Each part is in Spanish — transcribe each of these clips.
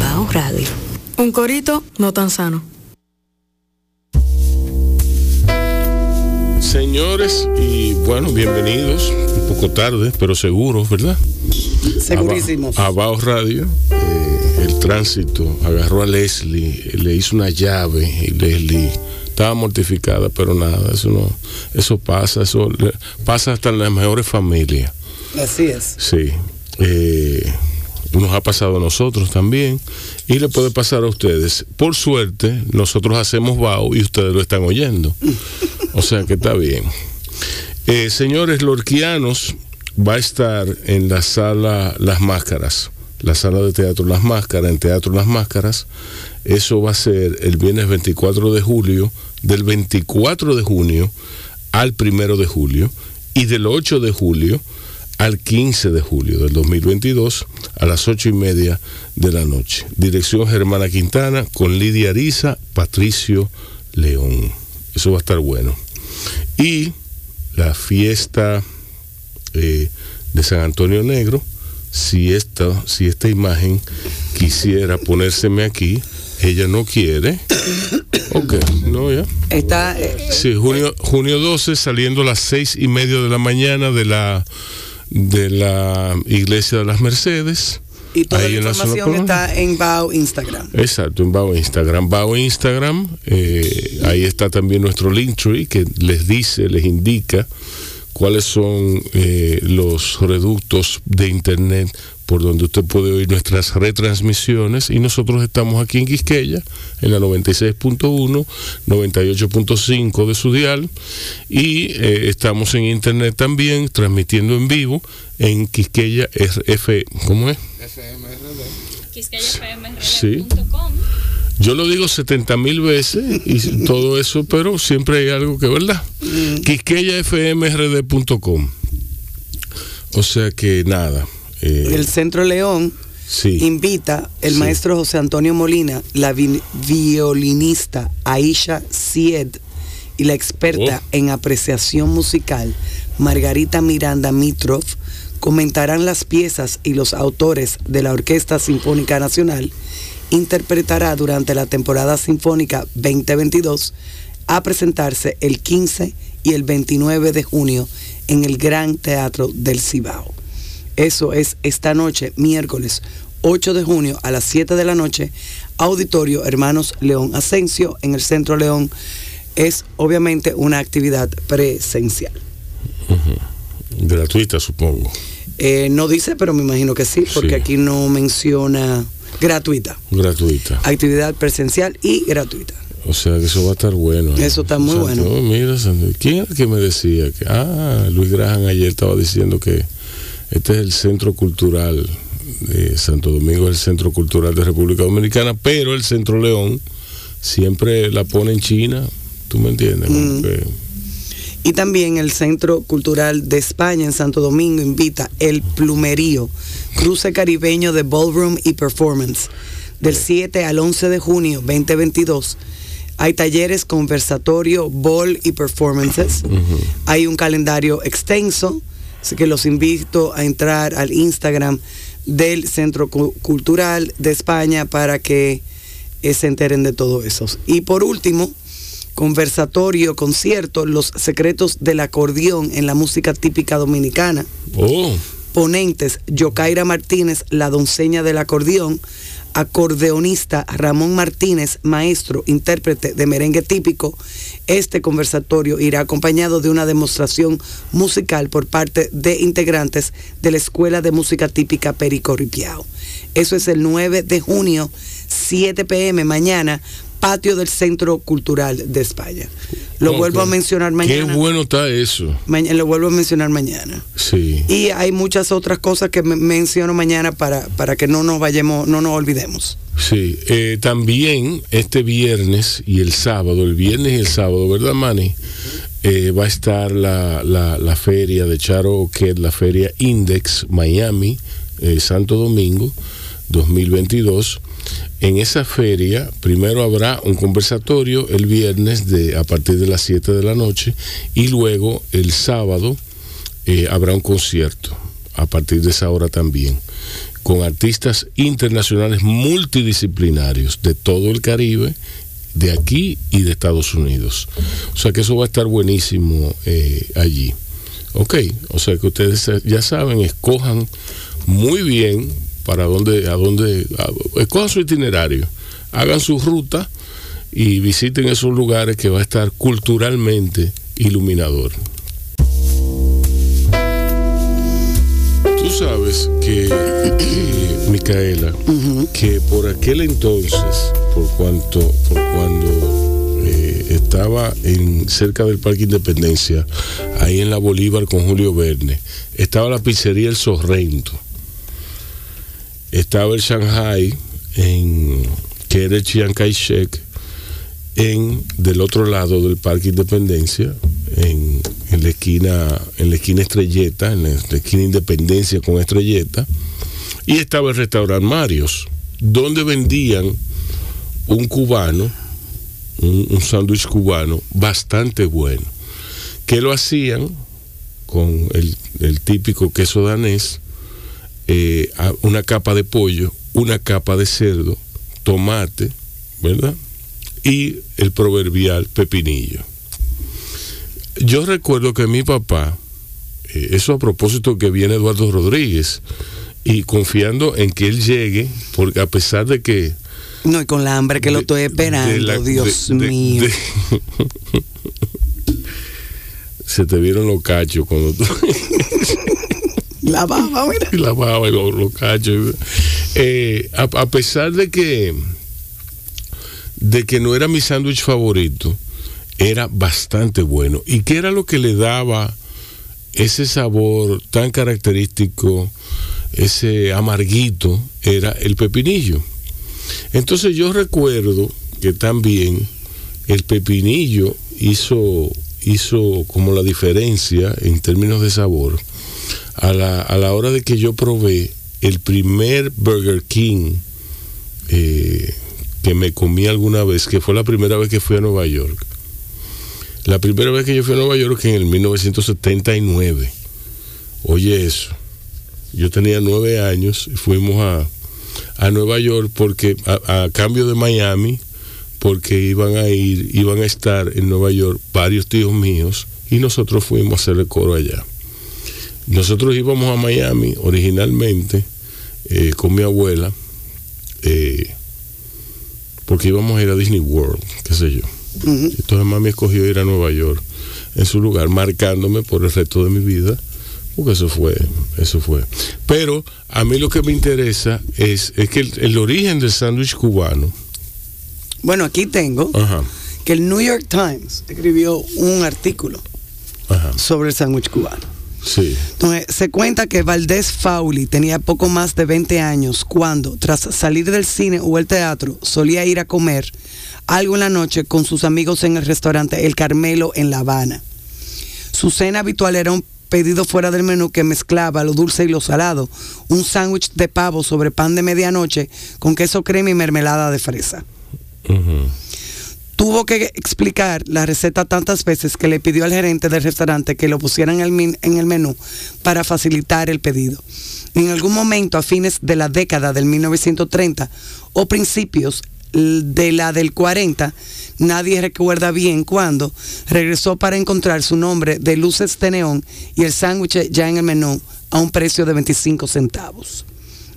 Bao Radio. Un corito no tan sano. Señores, y bueno, bienvenidos. Un poco tarde, pero seguros, ¿verdad? Segurísimos. A Bao Radio. eh, el tránsito agarró a Leslie, le hizo una llave y Leslie estaba mortificada, pero nada, eso no, eso pasa, eso pasa hasta en las mejores familias. Así es. Sí. eh, nos ha pasado a nosotros también y le puede pasar a ustedes. Por suerte, nosotros hacemos BAO y ustedes lo están oyendo. O sea que está bien. Eh, señores lorquianos, va a estar en la sala Las Máscaras, la sala de teatro Las Máscaras, en Teatro Las Máscaras. Eso va a ser el viernes 24 de julio, del 24 de junio al 1 de julio y del 8 de julio al 15 de julio del 2022 a las 8 y media de la noche. Dirección Germana Quintana con Lidia Ariza, Patricio León. Eso va a estar bueno. Y la fiesta eh, de San Antonio Negro, si esta, si esta imagen quisiera ponérseme aquí, ella no quiere. Ok, no, ya. Está. eh, Sí, junio, junio 12, saliendo a las seis y media de la mañana de la de la iglesia de las Mercedes. y toda ahí la en la información está en Bao Instagram. Exacto, en Bao Instagram. Bao Instagram, eh, ahí está también nuestro Linktree que les dice, les indica cuáles son eh, los reductos de internet por donde usted puede oír nuestras retransmisiones y nosotros estamos aquí en Quisqueya en la 96.1, 98.5 de su dial y eh, estamos en internet también transmitiendo en vivo en Quisqueya F, ¿cómo es? Sí. Yo lo digo 70 mil veces y todo eso, pero siempre hay algo que, ¿verdad? QuisqueyaFMRD.com. O sea que nada. Eh, El Centro León sí. invita el Sí. maestro José Antonio Molina, la vi- violinista Aisha Sied y la experta Oh. en apreciación musical Margarita Miranda Mitrov comentarán las piezas y los autores de la Orquesta Sinfónica Nacional. Interpretará durante la temporada sinfónica 2022 a presentarse el 15 y el 29 de junio en el Gran Teatro del Cibao. Eso es esta noche, miércoles 8 de junio a las 7 de la noche, Auditorio Hermanos León Asensio en el Centro León. Es obviamente una actividad presencial. Gratuita, supongo. Eh, no dice, pero me imagino que sí, porque Sí. aquí no menciona gratuita. Gratuita. Actividad presencial y gratuita. O sea que eso va a estar bueno. Eso está muy bueno. Mira, Santo, ¿quién era el que me decía que, ah, Luis Graham ayer estaba diciendo que este es el centro cultural de Santo Domingo, es el centro cultural de República Dominicana, pero el centro León siempre la pone en China, ¿tú me entiendes? Mm. Y también el Centro Cultural de España en Santo Domingo invita El Plumerío, cruce caribeño de ballroom y performance, del 7 al 11 de junio 2022. Hay talleres, conversatorio, ball y performances. Hay un calendario extenso, así que los invito a entrar al Instagram del Centro Cu- Cultural de España para que eh, se enteren de todo eso. Y por último, conversatorio, concierto, los secretos del acordeón en la música típica dominicana. Oh, Ponentes, Yocaira Martínez, la donceña del acordeón, acordeonista Ramón Martínez, maestro, intérprete de merengue típico. Este conversatorio irá acompañado de una demostración musical por parte de integrantes de la Escuela de Música Típica Perico Ripiao. Eso es el 9 de junio, 7 pm mañana, patio del Centro Cultural de España. Lo vuelvo a mencionar Qué mañana. bueno está eso. Maña- lo vuelvo a mencionar mañana. Sí. Y hay muchas otras cosas que me- menciono mañana para, para que no nos vayamos, no nos olvidemos. Sí, eh, también este viernes y el sábado, el viernes y el sábado, ¿verdad, Manny? Eh, va a estar la, la, la feria de Charo que la feria Index Miami, eh, Santo Domingo, 2022. En esa feria, primero habrá un conversatorio el viernes de, a partir de las 7 de la noche y luego el sábado eh, habrá un concierto a partir de esa hora también, con artistas internacionales multidisciplinarios de todo el Caribe, de aquí y de Estados Unidos. O sea que eso va a estar buenísimo eh, allí. Ok, o sea que ustedes ya saben, escojan muy bien para dónde, a dónde, escojan su itinerario, hagan su ruta y visiten esos lugares que va a estar culturalmente iluminador. Tú sabes que, Micaela, que por aquel entonces, por cuanto, por cuando eh, estaba en cerca del Parque Independencia, ahí en la Bolívar con Julio Verne, estaba la pizzería El Sorrento, estaba el Shanghai, en, que era el Chiang Kai-shek, en del otro lado del Parque Independencia, en, la esquina, en la esquina Estrelleta, en la, esquina Independencia con Estrelleta, y estaba el restaurante Marios, donde vendían un cubano, un, sándwich cubano bastante bueno, que lo hacían con el, típico queso danés, eh, una capa de pollo, una capa de cerdo, tomate, ¿verdad? y el proverbial pepinillo. Yo recuerdo que mi papá, eh, eso a propósito que viene Eduardo Rodríguez, y confiando en que él llegue, porque a pesar de que... No, y con la hambre que lo estoy esperando, Dios mío. se te vieron los cachos cuando tú... la baba, mira. La baba y los, cachos. Eh, a pesar de que de que no era mi sándwich favorito, era bastante bueno. ¿Y qué era lo que le daba ese sabor tan característico, ese amarguito? Era el pepinillo. Entonces yo recuerdo que también el pepinillo hizo, hizo como la diferencia en términos de sabor a la, a la hora de que yo probé el primer Burger King eh, que me comí alguna vez, que fue la primera vez que fui a Nueva York. La primera vez que yo fui a Nueva York en el 1979. Oye eso. Yo tenía nueve años y fuimos a, Nueva York porque a, cambio de Miami, porque iban a ir, iban a estar en Nueva York varios tíos míos y nosotros fuimos a hacer el coro allá. Nosotros íbamos a Miami originalmente eh, con mi abuela. Eh, porque íbamos a ir a Disney World, qué sé yo. Entonces mami escogió ir a Nueva York en su lugar, marcándome por el resto de mi vida, porque eso fue, eso fue. Pero a mí lo que me interesa es, es que el, origen del sándwich cubano. Bueno, aquí tengo que el New York Times escribió un artículo sobre el sándwich cubano. Sí. Entonces, se cuenta que Valdés Fauli tenía poco más de 20 años cuando, tras salir del cine o el teatro, solía ir a comer algo en la noche con sus amigos en el restaurante El Carmelo en La Habana. Su cena habitual era un pedido fuera del menú que mezclaba lo dulce y lo salado, un sándwich de pavo sobre pan de medianoche con queso crema y mermelada de fresa tuvo que explicar la receta tantas veces que le pidió al gerente del restaurante que lo pusieran en el, menú para facilitar el pedido. En algún momento, a fines de la década del 1930 o principios de la del 40, nadie recuerda bien cuándo, regresó para encontrar su nombre de luces de neón y el sándwich ya en el menú a un precio de 25 centavos.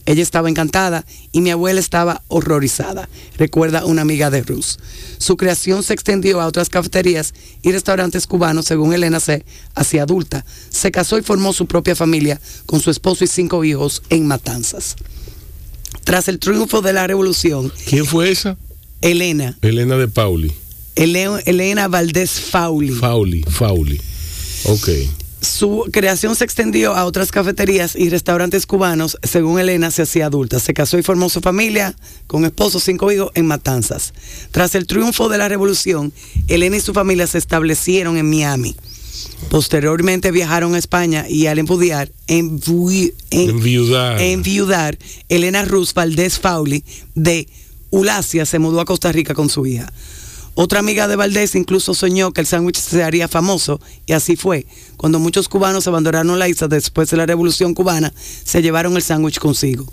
Ella estaba encantada y mi abuela estaba horrorizada, recuerda una amiga de Rus. Su creación se extendió a otras cafeterías y restaurantes cubanos, según Elena C., hacia adulta. Se casó y formó su propia familia con su esposo y cinco hijos en Matanzas. Tras el triunfo de la revolución. ¿Quién fue esa? Elena. Elena de Pauli. Elena Valdés Fauli. Fauli, Fauli. Ok. Su creación se extendió a otras cafeterías y restaurantes cubanos. Según Elena, se hacía adulta. Se casó y formó su familia con esposo, cinco hijos en Matanzas. Tras el triunfo de la revolución, Elena y su familia se establecieron en Miami. Posteriormente viajaron a España y al enviudar, en, enviudar, Elena Ruz Valdés Fauli de Ulacia se mudó a Costa Rica con su hija. Otra amiga de Valdés incluso soñó que el sándwich se haría famoso y así fue. Cuando muchos cubanos abandonaron la isla después de la Revolución cubana, se llevaron el sándwich consigo.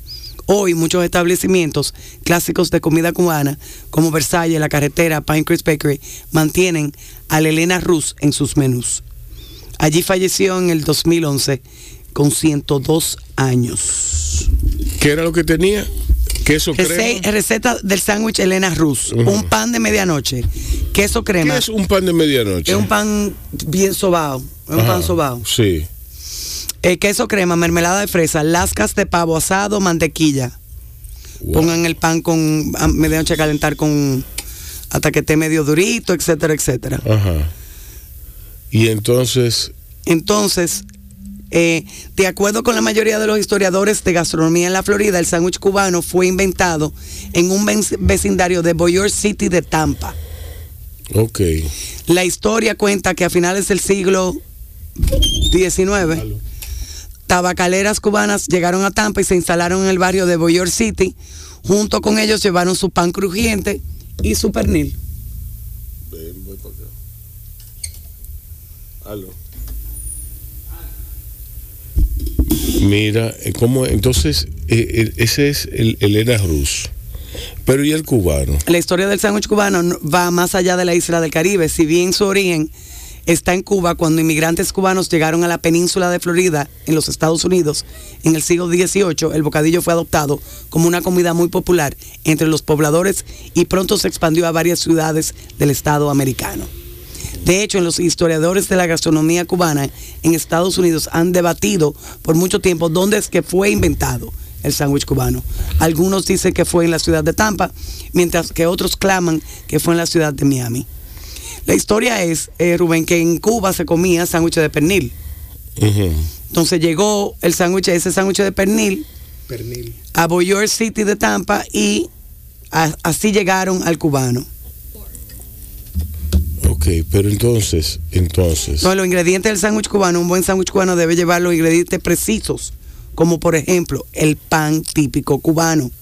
Hoy muchos establecimientos clásicos de comida cubana, como Versalles, La Carretera, Pinecrest Bakery, mantienen a Elena Rus en sus menús. Allí falleció en el 2011 con 102 años. ¿Qué era lo que tenía? Queso Rece- crema. receta del sándwich Elena Rus. Un pan de medianoche. Queso crema. ¿Qué es un pan de medianoche? Es un pan bien sobao. Es un pan sobao. Sí. Eh, queso crema, mermelada de fresa, lascas de pavo asado, mantequilla. Wow. Pongan el pan con a medianoche a calentar con hasta que esté medio durito, etcétera, etcétera. Ajá. Y entonces, Entonces, eh, de acuerdo con la mayoría de los historiadores de gastronomía en la Florida, el sándwich cubano fue inventado en un ven- vecindario de Boyer City de Tampa. ok. La historia cuenta que a finales del siglo XIX, tabacaleras cubanas llegaron a Tampa y se instalaron en el barrio de Boyer City. Junto con ellos llevaron su pan crujiente y su pernil. Mira, eh, ¿cómo? Entonces, eh, eh, ese es el, el Elena Rus. Pero ¿y el cubano? La historia del sándwich cubano no- va más allá de la isla del Caribe. Si bien su origen está en Cuba, cuando inmigrantes cubanos llegaron a la península de Florida, en los Estados Unidos, en el siglo XVIII, el bocadillo fue adoptado como una comida muy popular entre los pobladores y pronto se expandió a varias ciudades del estado americano. De hecho, los historiadores de la gastronomía cubana en Estados Unidos han debatido por mucho tiempo dónde es que fue inventado el sándwich cubano. Algunos dicen que fue en la ciudad de Tampa, mientras que otros claman que fue en la ciudad de Miami. La historia es, eh, Rubén, que en Cuba se comía sándwich de pernil. Entonces llegó el sándwich, ese sándwich de pernil Pernil. a Boyer City de Tampa y a- así llegaron al cubano. Ok, pero entonces, entonces, Entonces, los ingredientes del sándwich cubano, un buen sándwich cubano debe llevar los ingredientes precisos, como por ejemplo el pan típico cubano.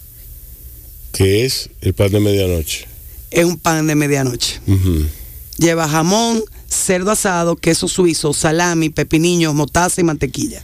¿qué es el pan de medianoche? Es un pan de medianoche. Lleva jamón, cerdo asado, queso suizo, salami, pepinillos, mostaza y mantequilla.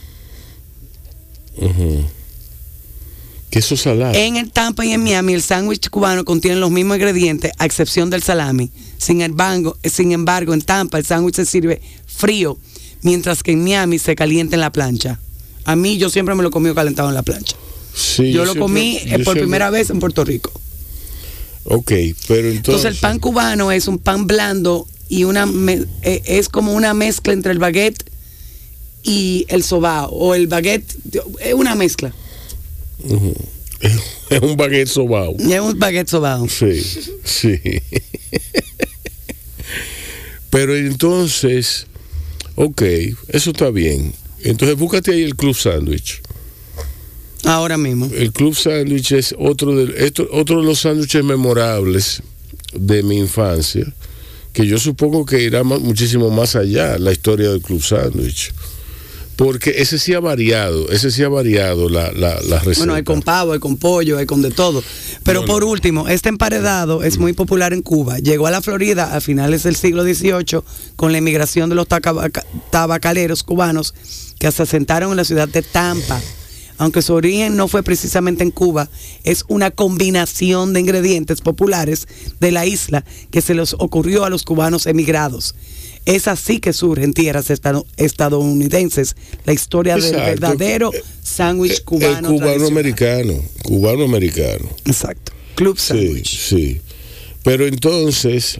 Queso salado. En el Tampa y en Miami, el sándwich cubano contiene los mismos ingredientes, a excepción del salami. Sin embargo, sin embargo, en Tampa el sándwich se sirve frío, mientras que en Miami se calienta en la plancha. A mí yo siempre me lo comí calentado en la plancha. Sí, yo, lo siempre- comí yo eh, por siempre- primera vez en Puerto Rico. Ok, pero entonces. Entonces el pan cubano es un pan blando y una me- eh, es como una mezcla entre el baguette y el sobao o el baguette es una mezcla. Ujú. Es un baguette sobao. Es un baguette sobao. Sí, sí. Pero entonces, ok, eso está bien. Entonces búscate ahí el Club Sandwich. Ahora mismo. El Club Sandwich es otro de, esto- otro de los sándwiches memorables de mi infancia, que yo supongo que irá muchísimo más allá la historia del Club Sandwich. Porque ese sí ha variado, ese sí ha variado la, la, la receta. Bueno, hay con pavo, hay con pollo, hay con de todo. Pero por último, este emparedado es muy popular en Cuba. Llegó a la Florida a finales del siglo XVIII con la inmigración de los tabacaleros cubanos que se asentaron en la ciudad de Tampa. Aunque su origen no fue precisamente en Cuba, es una combinación de ingredientes populares de la isla que se les ocurrió a los cubanos emigrados. Es así que surge en tierras estado- estadounidenses la historia del verdadero sándwich El- cubano. El cubano tradicional. americano, cubano americano. Exacto. Club Sí, Sandwich. sí. Pero entonces,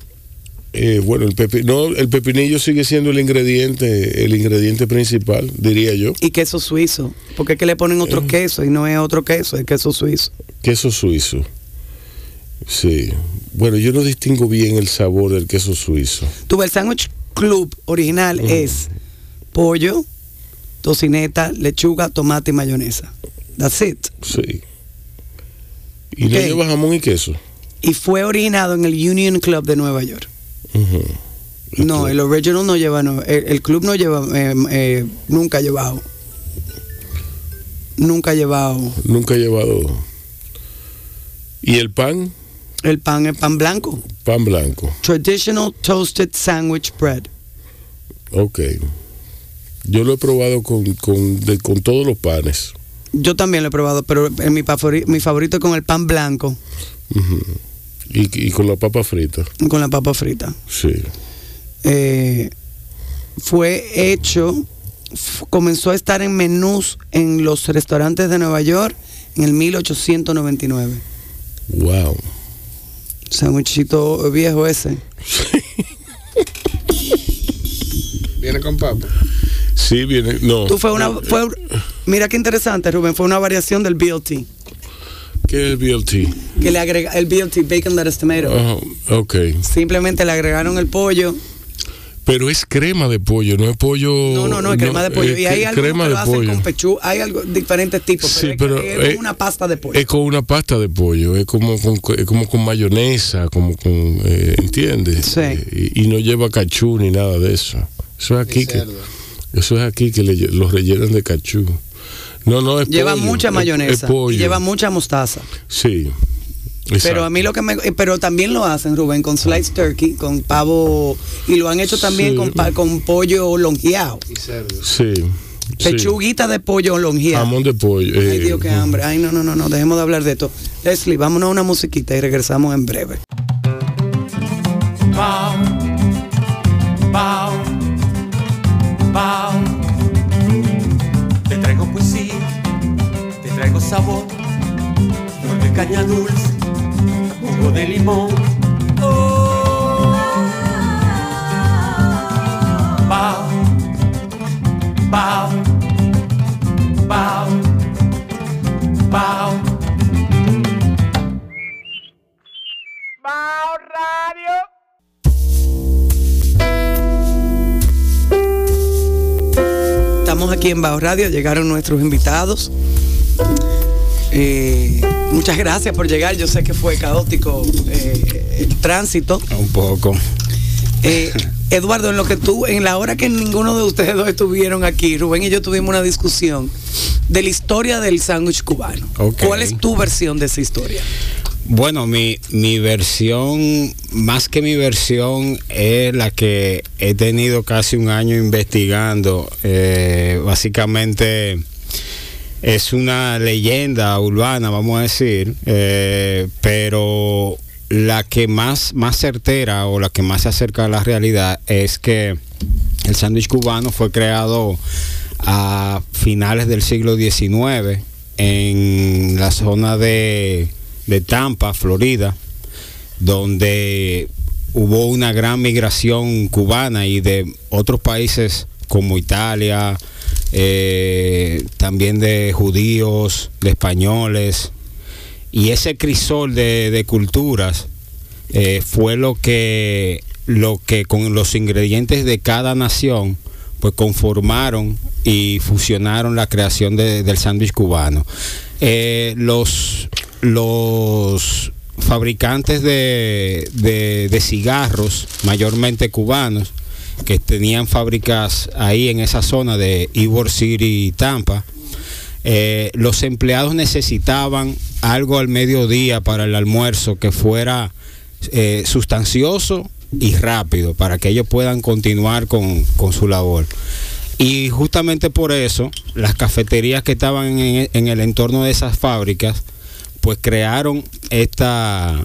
eh, bueno, el, pepi- no, el pepinillo sigue siendo el ingrediente, el ingrediente principal, diría yo. Y queso suizo. Porque es que le ponen otro Eh. queso y no es otro queso, es queso suizo. Queso suizo. Sí. Bueno, yo no distingo bien el sabor del queso suizo. Tuve el sándwich club original es pollo, tocineta, lechuga, tomate y mayonesa. That's it. Sí. Y no Ok. lleva jamón y queso. Y fue originado en el Union Club de Nueva York. No, el original no lleva, no, el, el club no lleva, eh, eh, nunca ha llevado. Nunca ha llevado. Nunca he llevado. ¿Y el pan? El pan es pan blanco. Pan blanco. Traditional toasted sandwich bread. Ok. Yo lo he probado con, con, de- con todos los panes. Yo también lo he probado, pero en mi, favori- mi favorito es con el pan blanco, y, y con la papa frita. con la papa frita. Sí. Eh, fue hecho, comenzó a estar en menús en los restaurantes de Nueva York en el 1899. Wow. Sándwichito viejo ese. Viene con papa. Sí, viene. No. Tú fue una, fue, mira qué interesante, Rubén, fue una variación del BLT. ¿Qué es el BLT? Que le agrega el BLT, bacon, lettuce, tomato. Ah, ok. Simplemente le agregaron el pollo. Pero es crema de pollo, no es pollo. No, no, no, es crema de pollo. es y hay cre- algo que lo hacen pollo. con pechu, hay algo, diferentes tipos, Sí, pero, pero, es, es eh, una pasta de pollo. Es con una pasta de pollo, es como con, es como con mayonesa, como con, eh, ¿entiendes? Sí. Eh, y, y no lleva cachú ni nada de eso. Eso es aquí que, eso es aquí que le, los rellenan de cachú. No, no, es lleva pollo, mucha es- mayonesa es pollo. y lleva mucha mostaza. Sí. Pero a mí lo que me eh, pero también lo hacen Rubén con sliced turkey, con pavo y lo han hecho también Sí. con pa- con pollo longeado. Y cerdo. Sí. sí. Pechuguita de pollo longeado. Jamón de pollo. Ay, eh, Dios, qué hambre. Ay, no, no, no, no, dejemos de hablar de esto. Leslie, vámonos a una musiquita y regresamos en breve. Bao, bao, bao. Te traigo poesía, te traigo sabor, de caña dulce, jugo de limón. Oh. Bao, bao, bao, bao. Estamos aquí en Bajo Radio, llegaron nuestros invitados. Eh, muchas gracias por llegar. Yo sé que fue caótico eh, el tránsito. Un poco. Eh, Eduardo, en lo que tú, en la hora que ninguno de ustedes dos estuvieron aquí, Rubén y yo tuvimos una discusión de la historia del sándwich cubano. ¿Cuál es tu versión de esa historia? Bueno, mi, mi versión, más que mi versión, es la que he tenido casi un año investigando. Eh, básicamente es una leyenda urbana, vamos a decir, eh, pero la que más, más certera o la que más se acerca a la realidad es que el sándwich cubano fue creado a finales del siglo XIX en la zona de, de Tampa, Florida, donde hubo una gran migración cubana y de otros países como Italia, eh, también de judíos, de españoles, y ese crisol de, culturas eh, fue lo que, lo que con los ingredientes de cada nación pues conformaron y fusionaron la creación de- del sándwich cubano. Eh, los, los fabricantes de- de cigarros, mayormente cubanos, que tenían fábricas ahí en esa zona de Ybor City, Tampa, eh, los empleados necesitaban algo al mediodía para el almuerzo que fuera eh, sustancioso y rápido para que ellos puedan continuar con, con su labor. Y justamente por eso las cafeterías que estaban en, en el entorno de esas fábricas pues crearon esta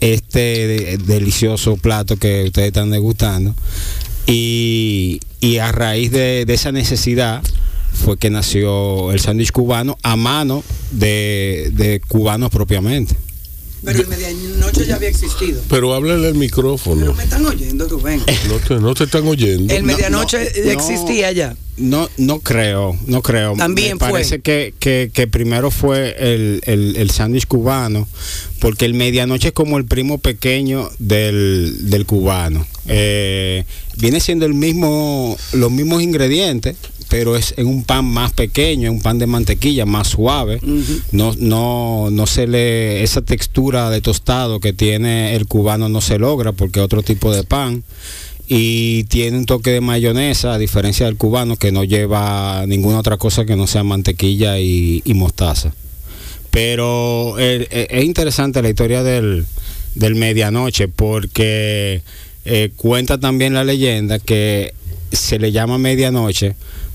este de- delicioso plato que ustedes están degustando y, y a raíz de, de esa necesidad fue que nació el sándwich cubano a mano de, de cubanos propiamente. Pero el medianoche ya había existido. Pero háblale al Pero micrófono. me están oyendo, Rubén. No te, no te están oyendo. El medianoche no, no. existía ya. No, no creo, no creo. También Me fue. parece que, que, que primero fue el, el, el sándwich cubano, porque el medianoche es como el primo pequeño del, del cubano. Eh, viene siendo el mismo, los mismos ingredientes, pero es en un pan más pequeño, en un pan de mantequilla más suave. no, no, no se le, esa textura de tostado que tiene el cubano no se logra porque es otro tipo de pan y tiene un toque de mayonesa, a diferencia del cubano que no lleva ninguna otra cosa que no sea mantequilla y, y mostaza. Pero eh, eh, es interesante la historia del, del medianoche, porque eh, cuenta también la leyenda que se le llama medianoche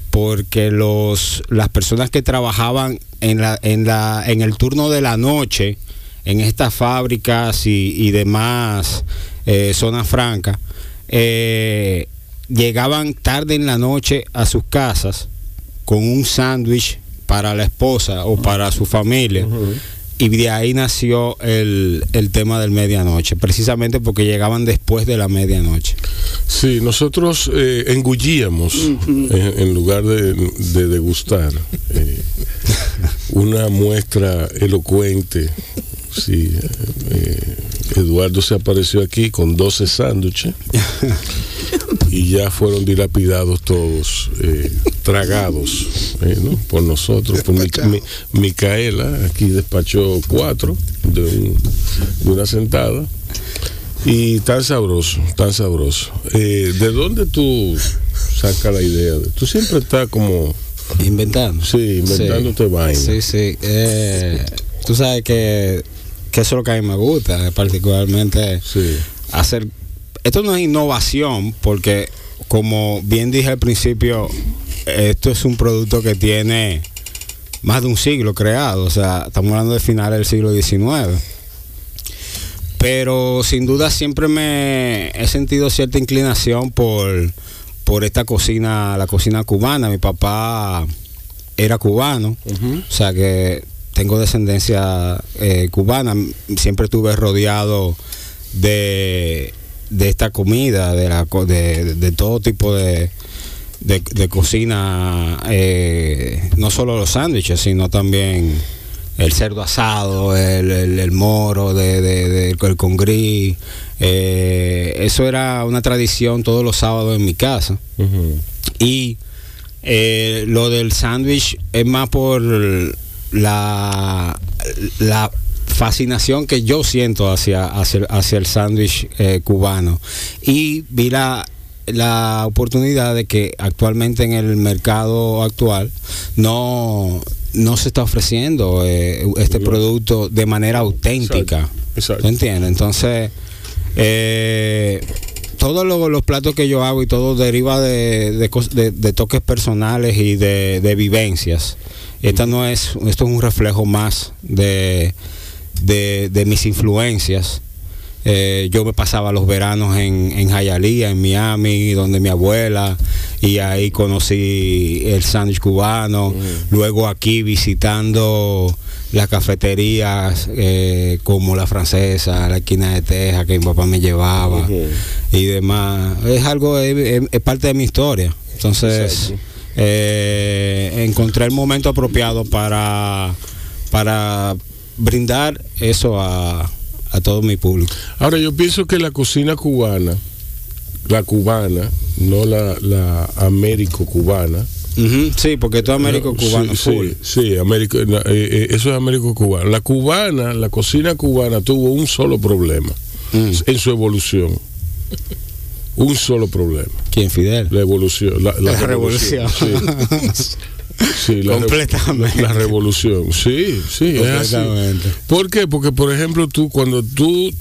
porque los las personas que trabajaban en la en la en el turno de la noche en estas fábricas y, y demás eh, zonas francas eh, llegaban tarde en la noche a sus casas con un sándwich para la esposa o para su familia. Y de ahí nació el, el tema del medianoche, precisamente porque llegaban después de la medianoche. Sí, nosotros eh, engullíamos en, en lugar de, de degustar eh, una muestra elocuente. Sí, eh, Eduardo se apareció aquí con 12 sándwiches y ya fueron dilapidados todos, eh, tragados eh, ¿no? por nosotros. Por mi, mi- Micaela aquí despachó cuatro de, un- de una sentada. Y tan sabroso, tan sabroso. Eh, ¿De dónde tú sacas la idea? de- Tú siempre estás como, Inventando. sí, inventándote vaina. Sí, sí. Tú sabes que, que eso es lo que a mí me gusta, particularmente Sí. hacer... Esto no es innovación, porque como bien dije al principio, esto es un producto que tiene más de un siglo creado, o sea, estamos hablando de finales del siglo XIX. Pero sin duda siempre me he sentido cierta inclinación por, por esta cocina, la cocina cubana. Mi papá era cubano, o sea que tengo descendencia eh, cubana. Siempre estuve rodeado de, de esta comida, de, la, de, de todo tipo de, de, de cocina, eh, no solo los sándwiches, sino también el cerdo asado, el, el- el moro, de, de- de- el congrí. eh, eso era una tradición todos los sábados en mi casa. Y eh, lo del sándwich es más por la, la fascinación que yo siento hacia, hacia, hacia el sándwich eh, cubano. Y vi la, la oportunidad de que actualmente en el mercado actual no, no se está ofreciendo eh, este producto de manera auténtica. Exacto. Entonces, eh, todos lo- los platos que yo hago y todo deriva de, de de- de toques personales y de, de vivencias. Esta no es, esto es un reflejo más de, de, de mis influencias. Eh, yo me pasaba los veranos en, en Hialeah, en Miami, donde mi abuela, y ahí conocí el sándwich cubano. Luego aquí visitando las cafeterías eh, como la francesa, la esquina de Texas que mi papá me llevaba y demás. Es algo, es, parte de mi historia. Entonces, eh, encontré el momento apropiado para, para brindar eso a, a todo mi público. Ahora, yo pienso que la cocina cubana, la cubana, no la, la américo-cubana. Sí, porque todo América No, cubano sí, full. Sí, eh, eh, eso es américo-cubano. La cubana, la cocina cubana tuvo un solo problema Mm. en su evolución. Un solo problema. ¿Quién, Fidel? La evolución. La, la La revolución. Sí. Sí, la, Completamente. La, revolución. Sí, sí, es así. Completamente. ¿Por qué? Porque, por ejemplo, tú, cuando tú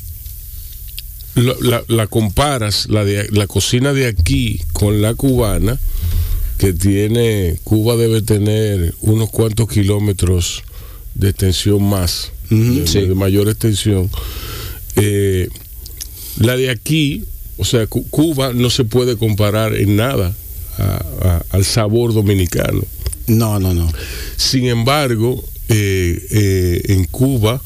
la, la- la comparas, la, de, la cocina de aquí con la cubana, que tiene, Cuba debe tener unos cuantos kilómetros de extensión más, de, sí. de mayor extensión. Eh, la de aquí, o sea, Cu- Cuba no se puede comparar en nada a- a- al sabor dominicano. No, no, no. Sin embargo, eh, eh, en Cuba,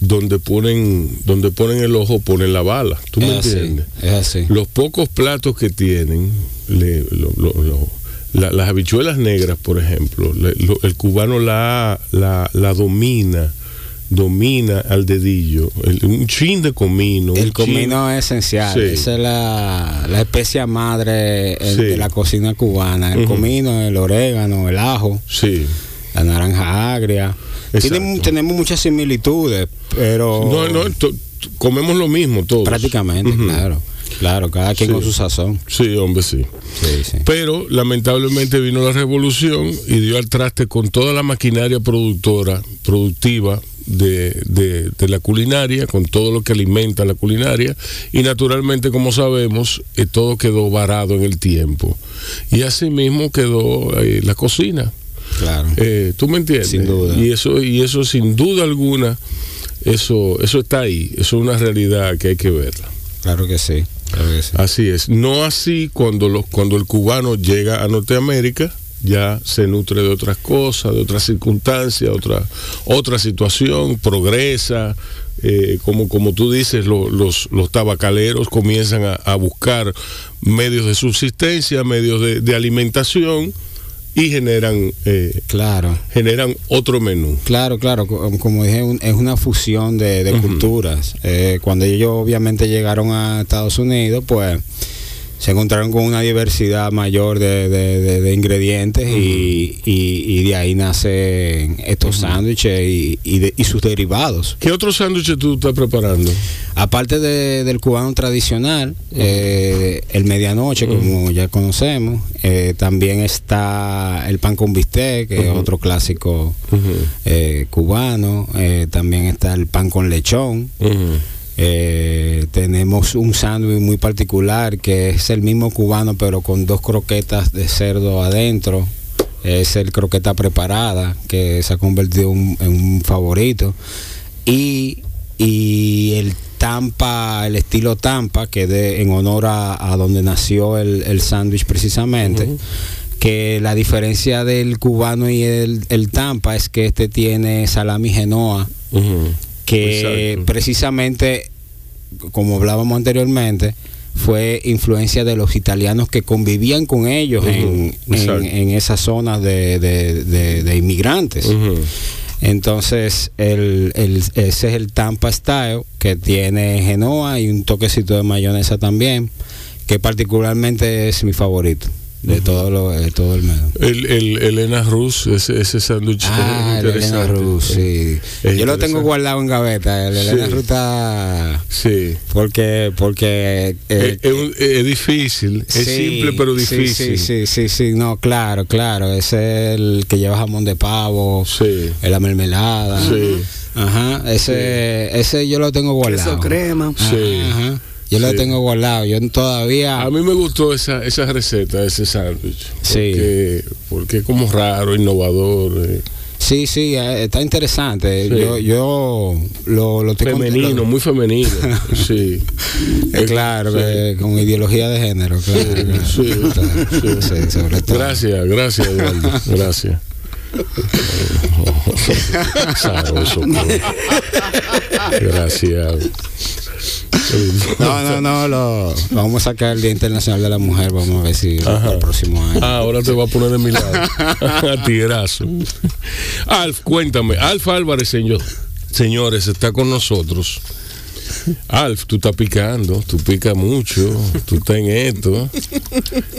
donde ponen, donde ponen el ojo, ponen la bala. ¿Tú me así. entiendes? Es así. Los pocos platos que tienen, le- lo- lo- lo- la- las habichuelas negras, por ejemplo, le- lo- el cubano la, la, la domina, domina al dedillo. El- un chin de comino. El chin- comino es esencial. Sí. Esa es la, la especia madre Sí. de la cocina cubana. El comino, el orégano, el ajo, Sí. la naranja agria. Exacto. Tiene- tenemos muchas similitudes, pero No, no, comemos lo mismo todos. prácticamente, claro. Claro, cada quien Sí. con su sazón. Sí, hombre, sí. Sí, sí. Pero lamentablemente vino la revolución y dio al traste con toda la maquinaria productora, productiva de, de- de la culinaria, con todo lo que alimenta la culinaria, y naturalmente, como sabemos, eh, todo quedó varado en el tiempo. Y asimismo quedó eh, la cocina. Claro. Eh, ¿Tú me entiendes? Sin duda. Y eso, y eso sin duda alguna, eso, eso está ahí, eso es una realidad que hay que verla. Claro que sí. Claro que sí. Así es. No así cuando, los, cuando el cubano llega a Norteamérica, ya se nutre de otras cosas, de otras circunstancias, otra, otra situación, progresa. eh, como, como tú dices, lo- los, los tabacaleros comienzan a, a buscar medios de subsistencia, medios de, de alimentación y generan, eh, Claro. generan otro menú. Claro, claro, co- como dije, un- es una fusión de, de culturas. Eh, cuando ellos obviamente llegaron a Estados Unidos, pues se encontraron con una diversidad mayor de, de- de- de ingredientes y, y- y de ahí nacen estos sándwiches y, y sus derivados. ¿Qué otro sándwich tú estás preparando? Aparte de- del cubano tradicional, eh, el medianoche, como ya conocemos, eh, también está el pan con bistec, que es otro clásico eh, cubano. también está el pan con lechón. Eh, tenemos un sándwich muy particular que es el mismo cubano, pero con dos croquetas de cerdo adentro. Es el croqueta preparada, que se ha convertido un- en un favorito. Y, y el Tampa, el estilo Tampa, que de, en honor a, a donde nació el, el sándwich precisamente. Que la diferencia del cubano y el, el Tampa es que este tiene salami genoa. Que Exacto. precisamente, como hablábamos anteriormente, fue influencia de los italianos que convivían con ellos en, en, en esas zonas de, de- de- de inmigrantes. Entonces, el, el- ese es el Tampa Style, que tiene genoa y un toquecito de mayonesa también, que particularmente es mi favorito de todo lo de todo el menú. El, el Elena Rus, ese, ese sándwich Ah, es el Elena interesante. Rus, sí. Es Yo lo tengo guardado en gaveta. El Elena Sí. Rus está... Sí. Porque, porque... eh, es, es un- es difícil, es sí, simple pero difícil. Sí, sí, sí, sí, no, claro, claro. Ese es el que lleva jamón de pavo, Sí. la mermelada. Sí. Ajá, ese, ese yo lo tengo guardado. Queso crema. Ajá, Sí. ajá. Yo lo Sí. tengo guardado. Yo todavía... A mí me gustó esa, esa receta, ese sándwich. Sí. Porque, es como raro, innovador, eh, Sí, sí, eh, está interesante. Sí. Yo, yo lo, lo estoy femenino, lo- muy femenino. sí. Claro, Sí. que con ideología de género, claro. sí, claro. sí. Sí, sobre todo. Gracias, gracias, Eduardo. Gracias. Sabroso, pero- Gracias. No, no, no, lo, lo vamos a sacar el Día Internacional de la Mujer, vamos a ver si Ajá. el próximo año. Ah, ahora te va a poner de mi lado. A Tiguerazo. Alf, cuéntame. Alf Álvarez, señor. Señores, está con nosotros. Alf, tú estás picando, tú picas mucho, tú estás en esto.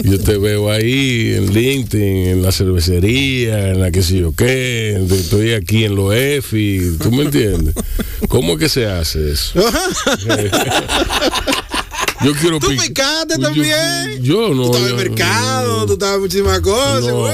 Yo te veo ahí en LinkedIn, en la cervecería, en la que sé yo qué, estoy aquí en los EFI, ¿tú me entiendes? ¿Cómo que se hace eso? Yo quiero Tú pic- picaste Yo- también. Yo, no. Tú estabas en mercado, tú estabas en muchísimas cosas. no, güey,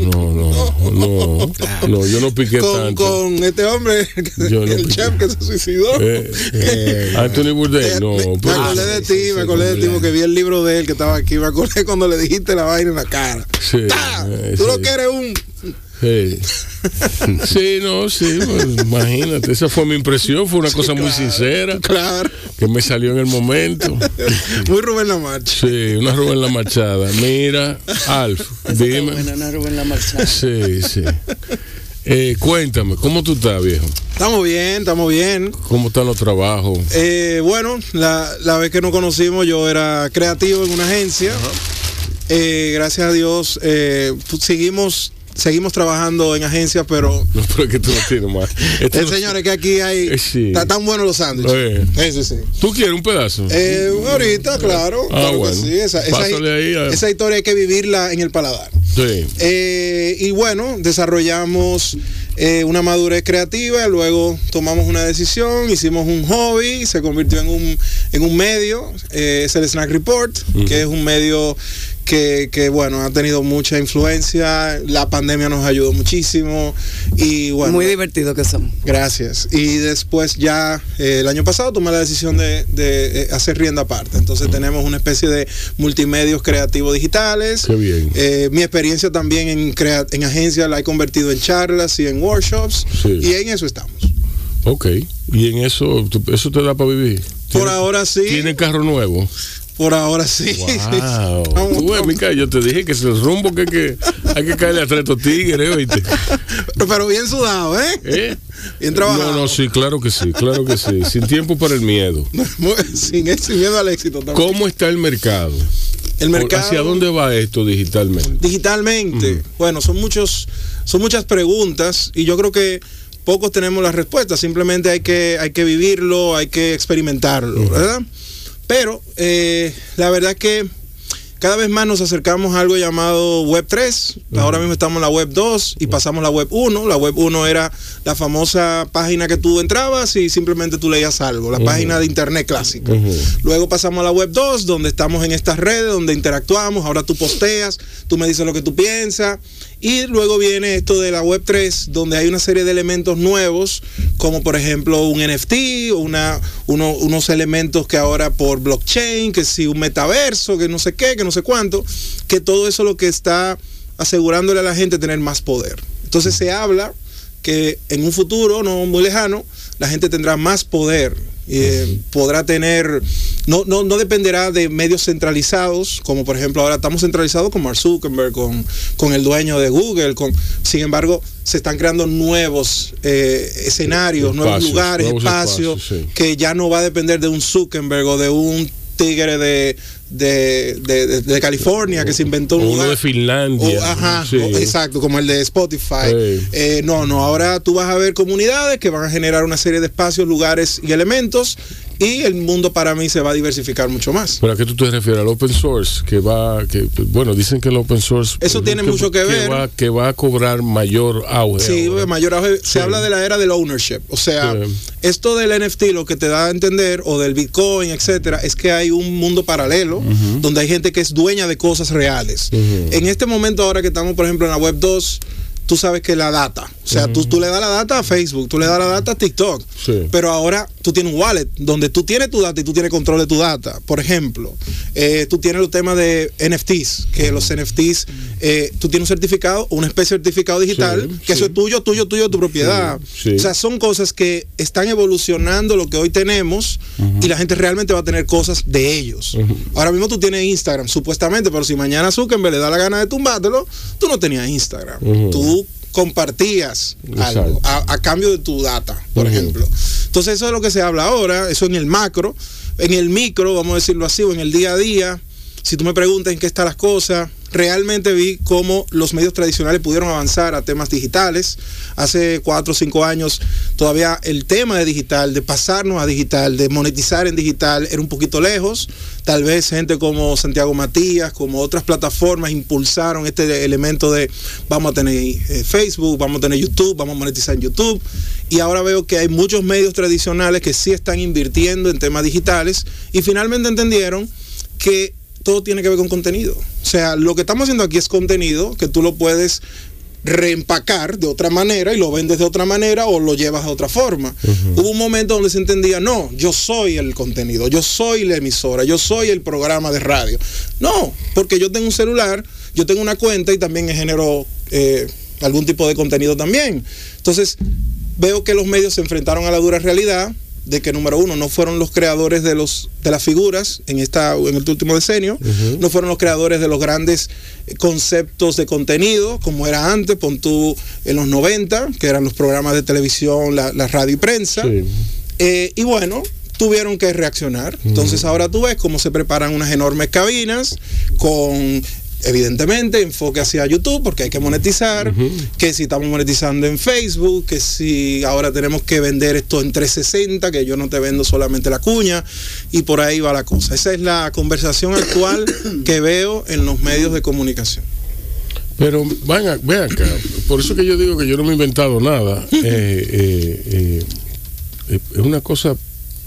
no, no, no, no, no, yo no piqué con, tanto. con este hombre, Yo el chef que se suicidó. Eh, eh, Anthony Bourdain, no, me, me pero- acordé de ti, me acordé de ti porque vi el libro de él que estaba aquí. Me acordé cuando le dijiste la vaina en la cara. Sí, eh, Tú lo que eres un. Sí. Sí, no, sí, pues, imagínate, esa fue mi impresión, fue una cosa muy sincera Claro. que me salió en el momento. Muy Rubén la marcha. Sí, una Rubén la Machada. Mira, Alf, dime. Buena, Ana Rubén La Marchada. Sí, sí. Eh, cuéntame, ¿cómo tú estás, viejo? Estamos bien, estamos bien. ¿Cómo están los trabajos? Eh, bueno, la, la vez que nos conocimos yo era creativo en una agencia. Eh, gracias a Dios eh, pues, seguimos seguimos trabajando en agencias, pero No, pero es que tú no tienes más. Esto eh, no- señores que aquí hay Eh, sí. está tan buenos los sándwiches. Eh. Sí. ¿Tú quieres un pedazo? Eh, ahorita, claro, Ah, claro bueno. que sí. Esa, esa- ahí a- esa historia hay que vivirla en el paladar. Sí. Eh, y bueno, desarrollamos eh, una madurez creativa, luego tomamos una decisión, hicimos un hobby, se convirtió en un, en un medio, eh, es el Snack Report, que es un medio que, que, bueno, ha tenido mucha influencia. La pandemia nos ayudó muchísimo. Y bueno. Muy divertido que son. Gracias. Y después ya eh, el año pasado tomé la decisión de, de, eh, hacer rienda aparte. Entonces tenemos una especie de multimedios creativos digitales. Qué bien. Eh, mi experiencia también en, crea en agencia la he convertido en charlas y en workshops. Sí. Y en eso estamos. Ok. Y en eso, eso te da para vivir. Por ahora sí. ¿Tiene carro nuevo? Por ahora sí. Wow. Tú ves, Mica, yo te dije que es el rumbo que, que hay que caerle a tres tigres, oíste. Pero, pero, bien sudado, ¿eh? ¿eh? Bien trabajado. No, no, sí, claro que sí, claro que sí. Sin tiempo para el miedo. sin, sin miedo al éxito también. ¿Cómo está el mercado? El mercado. ¿Hacia dónde va esto digitalmente? Digitalmente. Uh -huh. Bueno, son muchos, son muchas preguntas y yo creo que pocos tenemos las respuestas. Simplemente hay que, hay que vivirlo, hay que experimentarlo, uh -huh. ¿verdad? Pero eh, la verdad que cada vez más nos acercamos a algo llamado Web 3. Uh -huh. Ahora mismo estamos en la Web 2 y pasamos a la Web 1. La Web 1 era la famosa página que tú entrabas y simplemente tú leías algo, la uh -huh. página de Internet clásica. Uh -huh. Luego pasamos a la Web 2, donde estamos en estas redes, donde interactuamos. Ahora tú posteas, tú me dices lo que tú piensas. Y luego viene esto de la Web 3, donde hay una serie de elementos nuevos, como por ejemplo un NFT, una, uno, unos elementos que ahora por blockchain, que si un metaverso, que no sé qué, que no sé cuánto, que todo eso lo que está asegurándole a la gente tener más poder. Entonces se habla que en un futuro no muy lejano, la gente tendrá más poder. Eh, podrá tener, no, no, no, dependerá de medios centralizados, como por ejemplo ahora estamos centralizados con Mark Zuckerberg, con, con el dueño de Google, con, sin embargo se están creando nuevos eh, escenarios, espacios, nuevos lugares, nuevos espacios, espacios sí. que ya no va a depender de un Zuckerberg o de un tigre de, de, de, de, California que se inventó un uno de Finlandia. O, ajá, sí. o, exacto, como el de Spotify. Sí. Eh, no, no, ahora tú vas a ver comunidades que van a generar una serie de espacios, lugares y elementos y el mundo para mí se va a diversificar mucho más. ¿Pero a qué tú te refieres? ¿Al open source? Que va, que, bueno, dicen que el open source... Eso tiene que, mucho que, que ver. Va, que va a cobrar mayor auge. Sí, ahora. mayor auge. Se habla de la era del ownership. O sea, sí. esto del NFT lo que te da a entender, o del Bitcoin, etcétera, es que hay un mundo paralelo uh -huh. donde hay gente que es dueña de cosas reales. Uh -huh. En este momento, ahora que estamos, por ejemplo, en la web 2, tú sabes que la data, o sea, uh -huh. tú, tú, le das la data a Facebook, tú le das la data a TikTok, sí. pero ahora tú tienes un wallet donde tú tienes tu data y tú tienes control de tu data. Por ejemplo, eh, tú tienes el tema de NFTs, que los NFTs, eh, tú tienes un certificado, una especie de certificado digital, sí, que sí. eso es tuyo, tuyo, tuyo, tu propiedad. O sea, son cosas que están evolucionando lo que hoy tenemos uh -huh. y la gente realmente va a tener cosas de ellos. Ahora mismo tú tienes Instagram, supuestamente, pero si mañana Zuckerberg le da la gana de tumbártelo, tú no tenías Instagram. Tú compartías Exacto. algo a, a, cambio de tu data, por uh -huh. ejemplo. Entonces eso es lo que se habla ahora, eso en el macro, en el micro, vamos a decirlo así, o en el día a día, si tú me preguntas en qué están las cosas, realmente vi cómo los medios tradicionales pudieron avanzar a temas digitales. Hace cuatro o cinco años todavía el tema de digital, de pasarnos a digital, de monetizar en digital, era un poquito lejos. Tal vez gente como Santiago Matías, como otras plataformas impulsaron este elemento de vamos a tener eh, Facebook, vamos a tener YouTube, vamos a monetizar en YouTube. Y ahora veo que hay muchos medios tradicionales que sí están invirtiendo en temas digitales y finalmente entendieron que todo tiene que ver con contenido. O sea, lo que estamos haciendo aquí es contenido que tú lo puedes reempacar de otra manera y lo vendes de otra manera o lo llevas a otra forma. Uh -huh. Hubo un momento donde se entendía, no, yo soy el contenido, yo soy la emisora, yo soy el programa de radio. No, porque yo tengo un celular, yo tengo una cuenta y también genero eh, algún tipo de contenido también. Entonces, veo que los medios se enfrentaron a la dura realidad de que número uno no fueron los creadores de los de las figuras en esta en este último decenio uh -huh. no fueron los creadores de los grandes conceptos de contenido como era antes pon tú en los 90 que eran los programas de televisión la, la radio y prensa sí. eh, y bueno tuvieron que reaccionar. Entonces ahora tú ves cómo se preparan unas enormes cabinas con evidentemente enfoque hacia YouTube porque hay que monetizar, uh -huh. que si estamos monetizando en Facebook, que si ahora tenemos que vender esto en 360, que yo no te vendo solamente la cuña y por ahí va la cosa. Esa es la conversación actual que veo en los medios de comunicación. Pero vean acá, por eso que yo digo que yo no me he inventado nada. eh, eh, eh, es una cosa,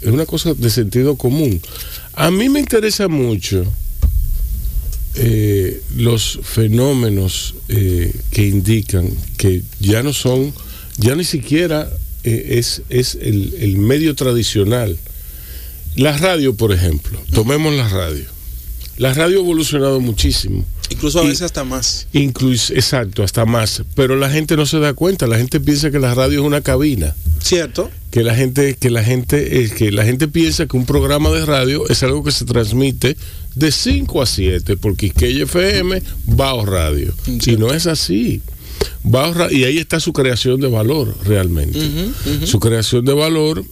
es una cosa de sentido común. A mí me interesa mucho eh, los fenómenos eh, que indican que ya no son, ya ni siquiera eh, es, es el, el medio tradicional. La radio, por ejemplo, tomemos la radio. La radio ha evolucionado muchísimo. Incluso a Y- veces hasta más. Incluso, exacto, hasta más. Pero la gente no se da cuenta. La gente piensa que la radio es una cabina. ¿Cierto? Que la gente, que la gente, que la gente piensa que un programa de radio es algo que se transmite de 5 a 7 por Quisqueya FM, Bao Radio. Y no es así. Bao Ra- y ahí está su creación de valor realmente. Su creación de valor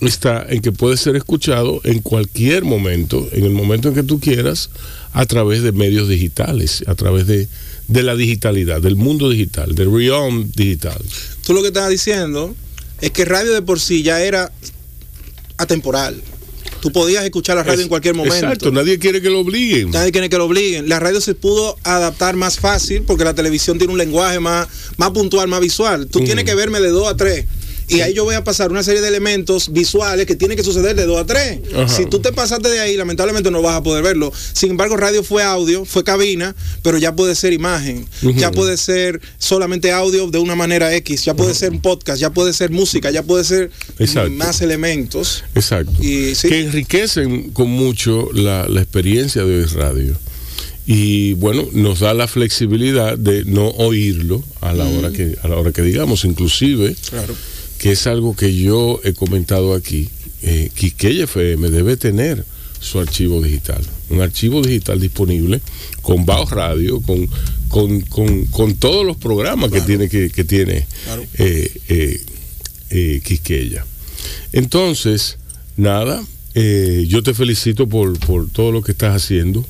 está en que puede ser escuchado en cualquier momento, en el momento en que tú quieras, a través de medios digitales, a través de, de la digitalidad, del mundo digital, del realm digital. Tú lo que estás diciendo es que radio de por sí ya era atemporal. Tú podías escuchar la radio Es- en cualquier momento. Exacto, nadie quiere que lo obliguen. Nadie quiere que lo obliguen. La radio se pudo adaptar más fácil porque la televisión tiene un lenguaje más, más puntual, más visual. Tú tienes que verme de 2 a 3. Y ahí yo voy a pasar una serie de elementos visuales que tienen que suceder de 2 a 3. Ajá. Si tú te pasaste de ahí, lamentablemente no vas a poder verlo. Sin embargo, radio fue audio, fue cabina, pero ya puede ser imagen. Ya puede ser solamente audio de una manera X. Ya puede ser un podcast, ya puede ser música, ya puede ser Exacto. más elementos. Exacto. Y sí. Que enriquecen con mucho la, la experiencia de hoy radio. Y bueno, nos da la flexibilidad de no oírlo a la hora que, a la hora que digamos, inclusive, Claro. Que es algo que yo he comentado aquí, eh, Quisqueya FM debe tener su archivo digital, un archivo digital disponible con Baos Radio, con, con, con- con todos los programas que tiene, que, que tiene Claro. eh, eh, eh, Quisqueya. Entonces, nada, eh, yo te felicito por, por todo lo que estás haciendo.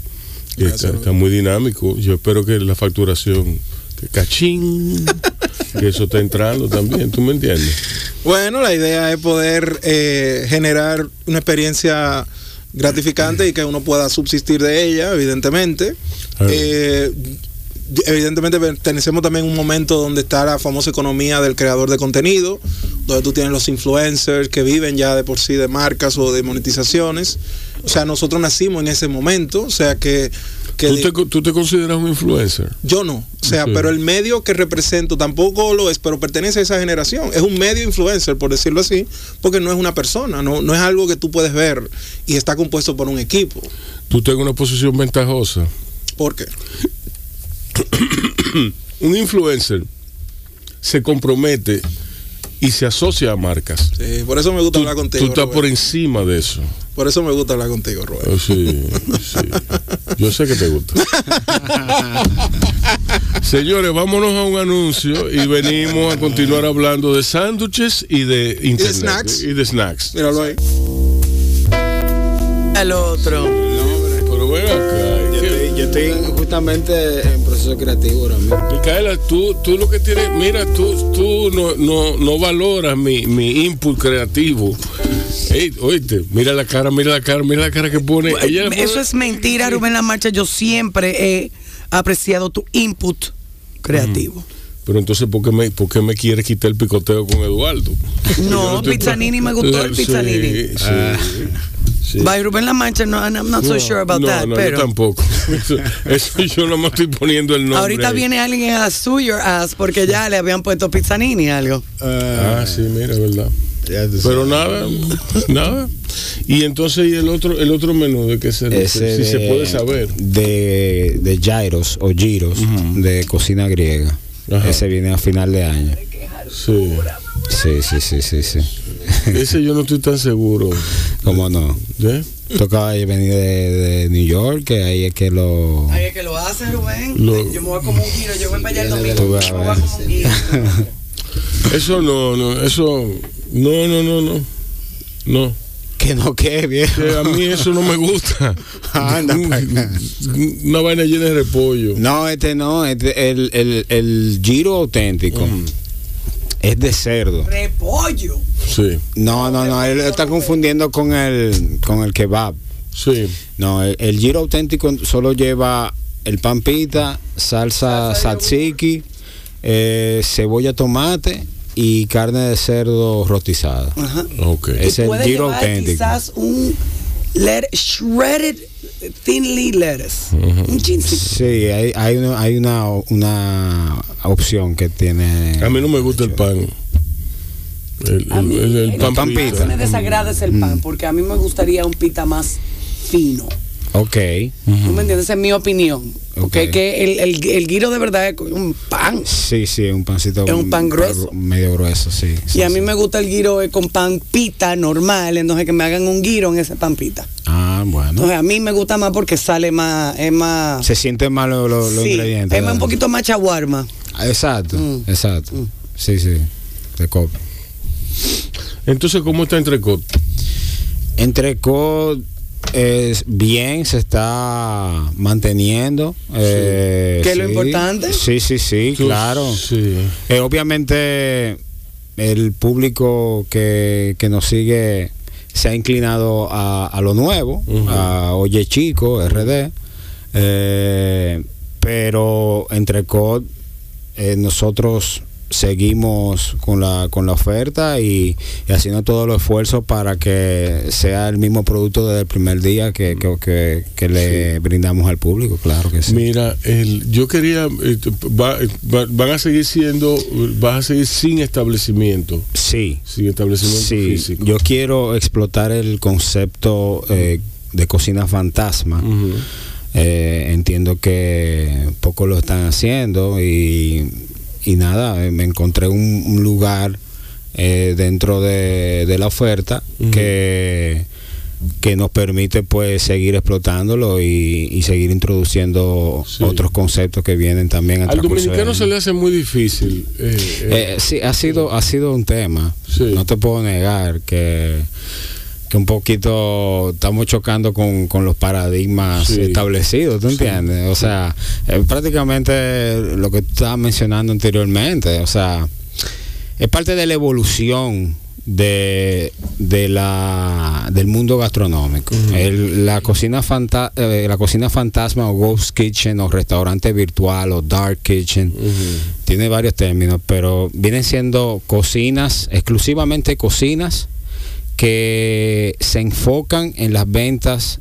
Gracias, está, muy dinámico. Yo espero que la facturación, cachín, que eso está entrando también, ¿tú me entiendes? Bueno, la idea es poder eh, generar una experiencia gratificante y que uno pueda subsistir de ella, evidentemente. Eh, evidentemente pertenecemos también a un momento donde está la famosa economía del creador de contenido, donde tú tienes los influencers que viven ya de por sí de marcas o de monetizaciones. O sea, nosotros nacimos en ese momento, o sea que... que ¿Tú, te, co- tú te consideras un influencer? yo no, o sea, Sí. pero el medio que represento tampoco lo es, pero pertenece a esa generación. Es un medio influencer, por decirlo así, porque no es una persona, no, no es algo que tú puedes ver y está compuesto por un equipo. Tú tengas una posición ventajosa. ¿Por qué? Un influencer se compromete y se asocia a marcas. Sí, por eso me gusta Tú, hablar contigo. tú estás por encima de eso. Por eso me gusta hablar contigo, Rubén. Oh, sí, sí. Yo sé que te gusta. Señores, vámonos a un anuncio y venimos a continuar hablando de sándwiches y de internet. snacks. Y de snacks. Míralo ahí. El otro. Pero ven acá. Justamente en proceso creativo ahora mismo. Micaela, tú, tú lo que tienes, mira, tú, tú no, no, no valoras mi, mi input creativo. Oíste, mira la cara, mira la cara, mira la cara que pone. Ella pone- Eso es mentira, Rubén La Marcha. Yo siempre he apreciado tu input creativo. Pero entonces, ¿por qué, me, ¿por qué me quieres quitar el picoteo con Eduardo? No, estoy- Pizzanini me gustó el Sí, Pizzanini. Sí, Ah. Sí. By Rubén La Mancha, no, I'm not so No, sure about no, that, no, pero yo tampoco. Eso, eso yo no me estoy poniendo el nombre. ahorita ahí. viene alguien a sue your ass porque ya le habían puesto Pizzanini algo. Ah, sí, mira, verdad. Pero nada, nada. Y entonces, ¿y el otro, el otro menú de qué se Ese Si se de- puede saber. De, de gyros o giros de cocina griega. Ajá. Ese viene a final de año. Sí. Sí, sí, sí, sí, sí. Ese yo no estoy tan seguro. ¿Cómo no? ¿Eh? Toca venir de, de New York, que ahí es que lo... Ay, es que lo hace Rubén. Lo- Yo me voy a como un giro, yo voy para allá el domingo. Tú Me voy como un giro. Eso no, no, eso. No, no, no, no. No. que no, que viejo. Que a mí eso no me gusta. Anda. Una vaina llena de repollo. No, este no, este, el, el, el giro auténtico es de cerdo. Repollo. Sí, No, no, no, él está confundiendo con el, con el kebab. sí. No, el, el giro auténtico solo lleva el pan pita, salsa tzatziki, eh, cebolla, tomate y carne de cerdo rostizada. Ajá. Ok. Es el puede giro llevar auténtico. quizás un let- shredded thinly lettuce. Un chincito. Sí, hay, hay, una, hay una, una opción que tiene. A mí no me gusta el pan. El, A mí, el- el el pan pan pita. que me desagrada es el pan, porque a mí me gustaría un pita más fino. Ok. ¿Tú me entiendes? Esa es mi opinión. Porque Ok. es que el, el, el guiro de verdad es un pan. Sí, sí, un pancito. Es un pan grueso. Medio grueso, sí. sí, y a mí sí. me gusta el guiro eh, con pan pita normal, entonces que me hagan un guiro en ese pan pita. Ah, bueno. Entonces a mí me gusta más porque sale más, es más... Se sienten mal los, sí, ingredientes. es más un poquito más chaguarma. Ah, Exacto, Mm. exacto. Sí, sí. Te copio. Entonces, ¿cómo está entrecot? Entrecot es bien, se está manteniendo. eh, ¿Que es lo sí. importante? Sí, sí, sí, claro. Sí. Eh, obviamente el público que, que nos sigue se ha inclinado a, a lo nuevo, a Oye Chico, RD, eh, pero entre COD eh, nosotros seguimos con la con la oferta y, y haciendo todos los esfuerzos para que sea el mismo producto desde el primer día que, que, que- que le brindamos al público, claro que sí. Mira, el, yo quería, eh, va- va- van a seguir siendo, vas a seguir sin establecimiento, Sí, sin establecimiento Sí, físico. yo quiero explotar el concepto eh, de cocina fantasma. Eh, entiendo que pocos lo están haciendo y, y nada, me encontré un, un lugar eh, dentro de, de la oferta que que nos permite pues seguir explotándolo y, y seguir introduciendo Sí. otros conceptos que vienen también Al dominicano se le hace muy difícil. eh, eh, Eh, sí, ha sido, ha sido un tema. Sí. No te puedo negar que, que un poquito estamos chocando con, con los paradigmas Sí. establecidos, ¿tú entiendes? O sea, eh, prácticamente lo que tú estabas mencionando anteriormente, o sea, es parte de la evolución de, de la del mundo gastronómico. El- la cocina fanta- eh, la cocina fantasma o ghost kitchen o restaurante virtual o dark kitchen tiene varios términos, pero vienen siendo cocinas, exclusivamente cocinas que se enfocan en las ventas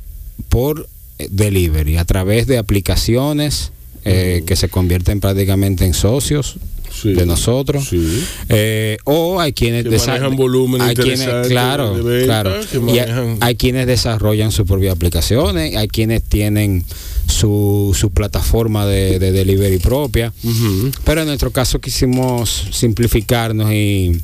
por eh, delivery a través de aplicaciones eh, que se convierten prácticamente en socios Sí. de nosotros. Sí. Eh, o hay quienes Que manejan volumen hay quienes, interesante claro, de venta, claro. que Y hay, manejan- hay quienes desarrollan sus propias aplicaciones, hay quienes tienen su, su plataforma de, de delivery propia. Pero en nuestro caso quisimos simplificarnos y,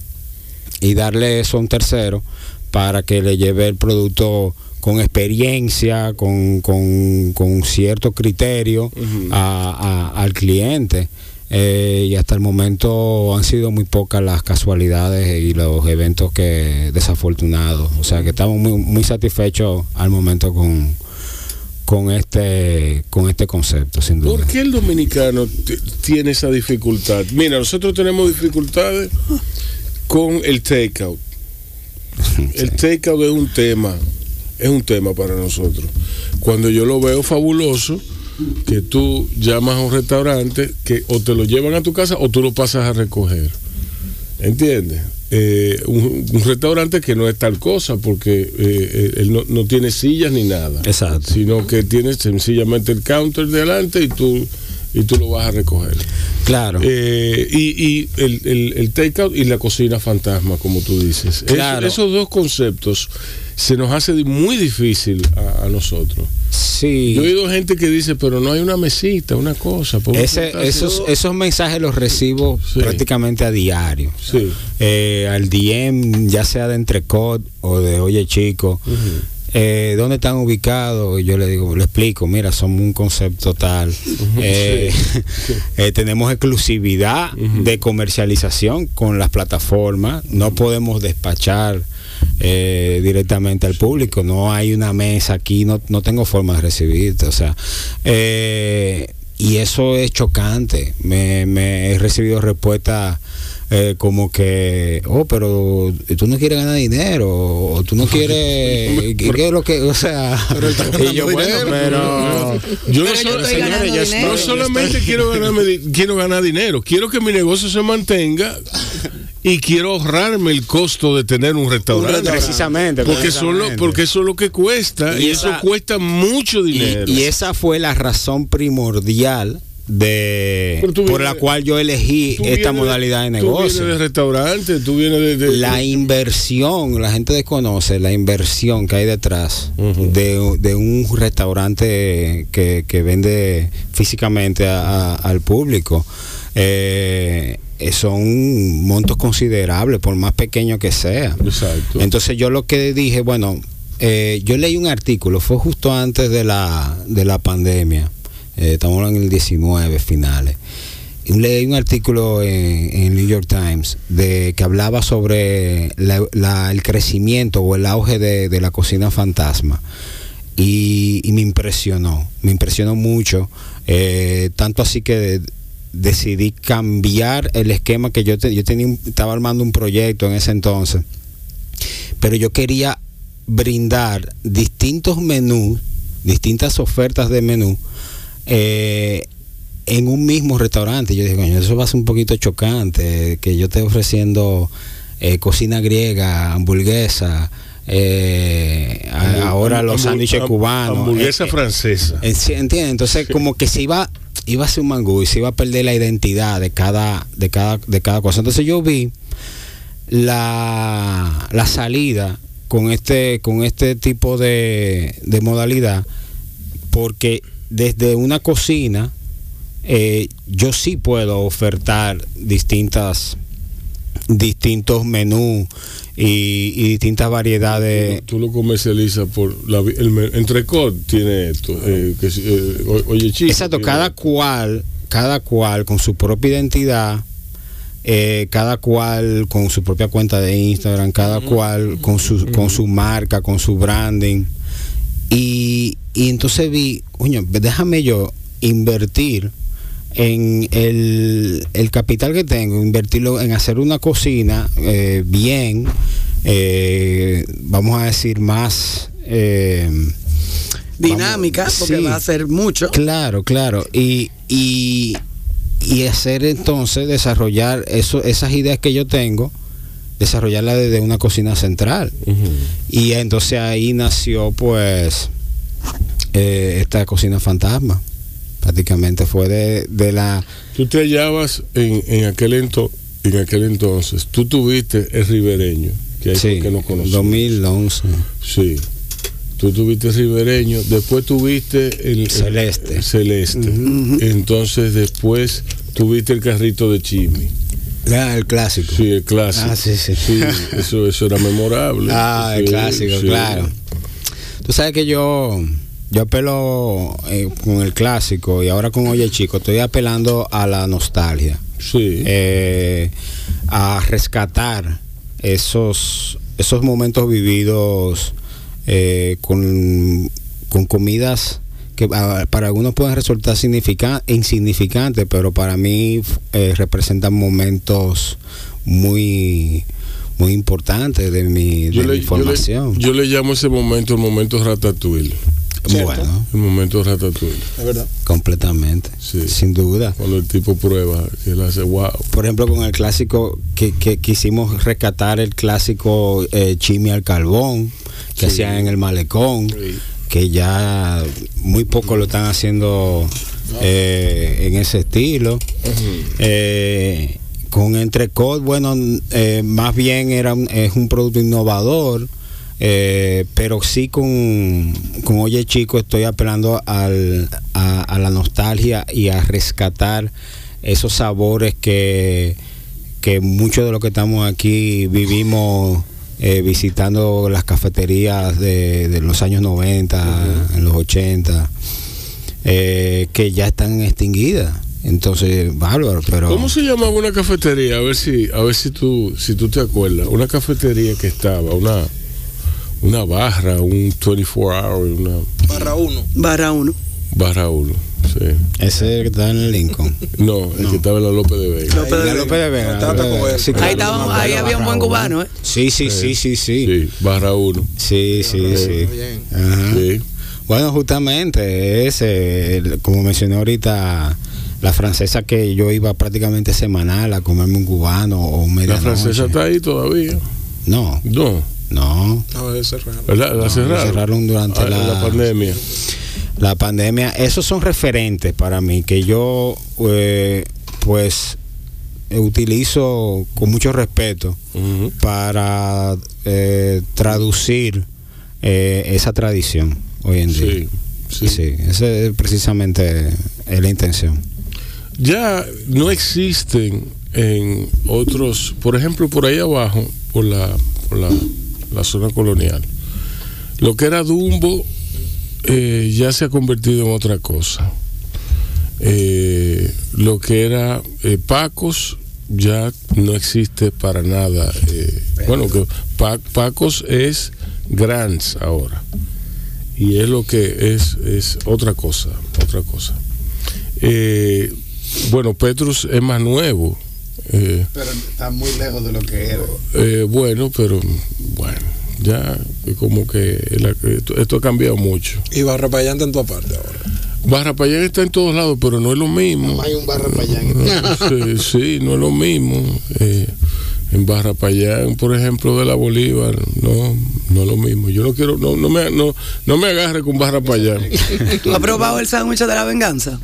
y darle eso a un tercero para que le lleve el producto con experiencia, con, con- con cierto criterio Ujú. a- a- al cliente. Eh, y hasta el momento han sido muy pocas las casualidades y los eventos que desafortunados. O sea que estamos muy, muy satisfechos al momento con, con este con este concepto, sin duda. ¿Por qué el dominicano tiene esa dificultad? Mira, nosotros tenemos dificultades con el takeout. El takeout es un tema, es un tema para nosotros. Cuando yo lo veo fabuloso, que tú llamas a un restaurante que o te lo llevan a tu casa o tú lo pasas a recoger. ¿Entiendes? Eh, un, un restaurante que no es tal cosa porque eh, eh, él no, no tiene sillas ni nada. Exacto. Sino que tiene sencillamente el counter de adelante y tú, y tú lo vas a recoger. Claro. Eh, y y el, el, el takeout y la cocina fantasma, como tú dices. Es- Claro. esos dos conceptos se nos hace muy difícil a, a nosotros. sí. Yo he oído gente que dice, pero no hay una mesita, una cosa. ¿por qué Ese- estás esos, haciendo-?" esos mensajes los recibo Sí. prácticamente a diario. Sí. Eh, al DM, ya sea de Entrecot o de Oye Chico, eh, ¿dónde están ubicados? Y yo le digo, le explico, mira, somos un concepto tal. Eh, eh, tenemos exclusividad de comercialización con las plataformas, no podemos despachar. eh, directamente al público no hay una mesa aquí no, no tengo forma de recibirte o sea eh, y eso es chocante me, me he recibido respuestas eh, como que, oh, pero tú no quieres ganar dinero, o tú no quieres, ¿qué, qué es lo que, o sea, y yo, bueno, pero, Yo no, Pero yo estoy dinero. no solamente quiero, ganarme quiero ganar dinero, quiero que mi negocio se mantenga y quiero ahorrarme el costo de tener un restaurante. restaurante. Precisamente. Porque, eso, lo- precisamente. porque eso es lo que cuesta y, Y eso cuesta mucho Y- dinero. Y, esa fue la razón primordial de tú por vienes- la cual yo elegí Tú esta vienes modalidad de Tú negocio. vienes de restaurante, tú vienes de... de- la inversión, la gente desconoce la inversión que hay detrás de, de un restaurante que, que vende físicamente a- a- al público. Eh, son montos considerables, por más pequeño que sea. Exacto. Entonces yo lo que dije, bueno, eh, yo leí un artículo, fue justo antes de la, de la pandemia, eh, estamos en el 19 finales. Leí un artículo en, el New York Times de que hablaba sobre el crecimiento o el auge de, la cocina fantasma. Y, me impresionó, me impresionó mucho, eh, tanto así que decidí cambiar el esquema que yo, te- yo tenía, estaba armando un proyecto en ese entonces, pero yo quería brindar distintos menús, distintas ofertas de menú eh, en un mismo restaurante. Yo dije, coño, eso va a ser un poquito chocante, que yo esté ofreciendo eh, cocina griega, hamburguesa, eh, ahora los sándwiches cubanos. Hamburguesa francesa. ¿Entiendes? Entonces, como que se iba, iba a ser un mangú y se iba a perder la identidad de cada, de cada, de cada cosa. Entonces yo vi la, la salida con este, con este tipo de, de modalidad, porque desde una cocina eh, yo sí puedo ofertar distintas distintos menús y, y distintas variedades Tú lo comercializas por la, el entrecot tiene esto. eh, que, eh, o- oye, chico. Exacto, cada cual, cada cual con su propia identidad, eh, cada cual con su propia cuenta de Instagram, cada cual con su, con su marca, con su branding. Y, y entonces vi, coño, déjame yo invertir en el, el capital que tengo, invertirlo en hacer una cocina eh, bien, eh, vamos a decir más... eh, Dinámica, vamos- porque sí. va a ser mucho. Claro, claro. Y, y, y hacer entonces, desarrollar eso, esas ideas que yo tengo, desarrollarlas desde una cocina central. Y entonces ahí nació pues eh, esta cocina fantasma. Prácticamente fue de, de la... Tú te hallabas en, en, aquel ento- en aquel entonces. Tú tuviste el ribereño, que hay Sí, que no conocemos. 2011. Sí. Tú tuviste el ribereño, después tuviste el Celeste. el celeste. Entonces después tuviste el carrito de Chimi. Ah, el clásico. Sí, el clásico. Ah, sí, sí. eso, eso era memorable. Ah, el clásico, sí. claro. Tú sabes que yo, yo apelo eh, con el clásico y ahora con Oye Chico, estoy apelando a la nostalgia, Sí. eh, a rescatar esos, esos momentos vividos eh, con, con comidas que ah, para algunos pueden resultar significa- insignificantes, pero para mí eh, representan momentos muy muy importantes de mi, de mi yo, le, yo, le, formación. yo le llamo ese momento el momento ratatouille. Bueno, El momento ratatouille. Es verdad. completamente, Sí. sin duda. Cuando el tipo prueba, que él hace wow. Por ejemplo, con el clásico que, que quisimos rescatar el clásico eh, chimi al carbón que Sí. hacían en el malecón, Sí. que ya muy poco lo están haciendo eh, en ese estilo. Eh, con Entrecot, bueno, eh, más bien era un- es un producto innovador, eh, pero sí con, con Oye Chico estoy apelando al, a, a la nostalgia y a rescatar esos sabores que, que muchos de los que estamos aquí vivimos eh, visitando las cafeterías de, de los años 90, en los 80, eh, que ya están extinguidas. Entonces, bárbaro, pero... ¿Cómo se llamaba una cafetería? A ver si, a ver si tú, si tú te acuerdas. Una cafetería que estaba, una, una barra, un 24 hour, una Barra 1. Barra uno. barra uno. Sí. Ese que está en el Lincoln. No, el que estaba en la López de Vega. López de La Vega. López de Vega. Trata López de Vega. Sí, Ahí, estábamos- no, ahí había un barra buen uno. cubano, ¿eh? Sí, sí, sí, sí, sí. Sí, barra uno. Sí, sí, sí. Bien. Ajá. Sí. Bueno, justamente ese, el- como mencioné ahorita, La francesa que yo iba prácticamente semanal a comerme un cubano o un media La francesa noche. está ahí todavía. No, No, no. No, real. ¿verdad? La No, cerraron. cerraron durante Ah, la- pandemia. La pandemia, esos son referentes para mí que yo eh, pues utilizo con mucho respeto para eh, traducir eh, esa tradición hoy en día. Sí, sí. Sí, esa es precisamente es la intención. Ya no existen en otros, por ejemplo, por ahí abajo, por la, por la, la zona colonial, lo que era Dumbo eh, ya se ha convertido en otra cosa. Eh, lo que era eh, Pacos ya no existe para nada. bueno, que Pa- Pacos es Grants ahora. Y es lo que es, es otra cosa, otra cosa. Bueno, Petrus es más nuevo. Eh, Pero está muy lejos de lo que era. eh, bueno, pero bueno, ya como que la- esto, esto ha cambiado mucho. Y Barra Payante en tu parte ahora. Barra Payán está en todos lados, pero no es lo mismo. No hay un barra para allá. Sí, sí, no es lo mismo. Eh, en Barra Payán, por ejemplo, de la Bolívar, no, no es lo mismo. Yo no quiero, no, no me, no, no me agarre con Barra Payán. ¿Tú has probado el sándwich de la venganza?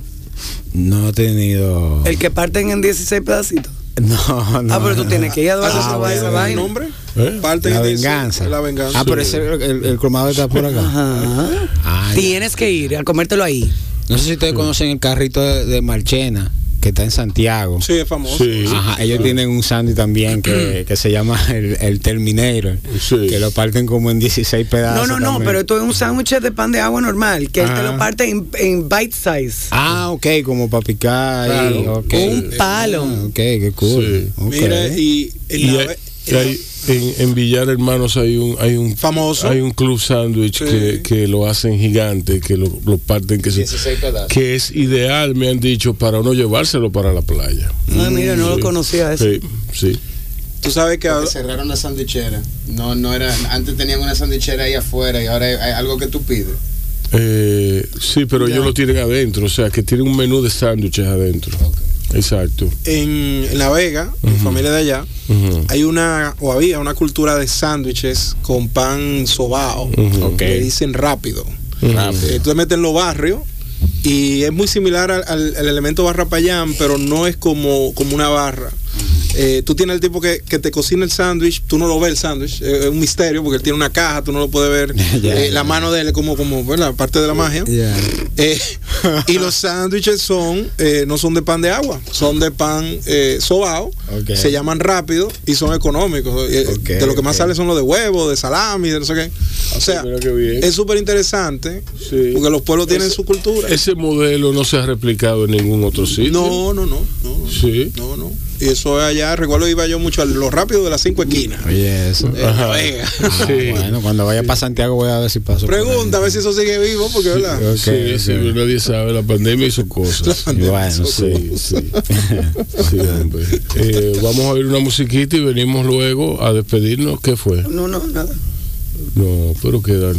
No he tenido. El que parten en 16 pedacitos. No, no. Ah, pero tú tienes que ir a ¿Has a probar esa el vaina. nombre? ¿Eh? Parte La de eso, venganza. La venganza. Ah, pero ese, el, el, el colmado está por acá. Ajá. Ah, Tienes que ir a comértelo ahí. No sé si ustedes conocen el carrito de, de Marchena, que está en Santiago. Sí, es famoso. Sí. Ajá, ellos tienen un sándwich también que, que se llama el, el Terminator, Sí. que lo parten como en 16 pedazos. No, no, no, pero esto es un sándwich de pan de agua normal, que él te Ah. lo parte en, en bite size. Ah, ok, como para picar. Claro. ok. Un palo. Ah, ok, qué cool. Sí. Mira, y, Y la hay- y hay- en, en Villar Hermanos hay un hay un Famoso. hay un club sándwich Sí. que, que lo hacen gigante que lo, lo parten que se- 16 pedazos. que es ideal me han dicho para uno llevárselo para la playa Ah, mira, no lo conocía eso. sí sí tú sabes que Porque cerraron la sandwichera. No, no era. Antes tenían una sandwichera ahí afuera y ahora hay, hay algo que tú pides. Eh, sí pero Ya. ellos lo tienen adentro o sea que tienen un menú de sándwiches adentro exacto en, en La Vega, mi familia de allá, hay una, o había una cultura de sándwiches con pan sobao, Ujú. que dicen rápido. Rápido. Eh, tú te metes en los barrios y es muy similar al, al- al elemento barra payán, pero no es como, como una barra. Eh, tú tienes el tipo que, que te cocina el sándwich, tú no lo ves el sándwich, eh, es un misterio porque él tiene una caja, tú no lo puedes ver. Eh, la mano de él es como, como ¿verdad? parte de la magia. Eh, y los sándwiches son, eh, no son de pan de agua, son de pan eh, sobao, Ok. se llaman rápido y son económicos. Eh, de lo que más sale son los de huevo, de salami, de no sé qué. O sea, es súper interesante Sí. porque los pueblos tienen Ese- su cultura. ese modelo no se ha replicado en ningún otro sitio No, no, no, no. Sí. No, no. Y eso es allá, recuerdo iba yo mucho a lo rápido de las cinco esquinas. Oye, eso. Vega. Ah, Sí. Bueno, cuando vaya para Santiago voy a ver si paso. Pregunta a ver si eso sigue vivo, porque verdad. Sí, sí, nadie sabe, la pandemia hizo cosas. pandemia Bueno, hizo Sí, sí. Sí, hombre. Eh, vamos a oír una musiquita y venimos luego a despedirnos. ¿Qué fue? No, no, nada. No, pero quedan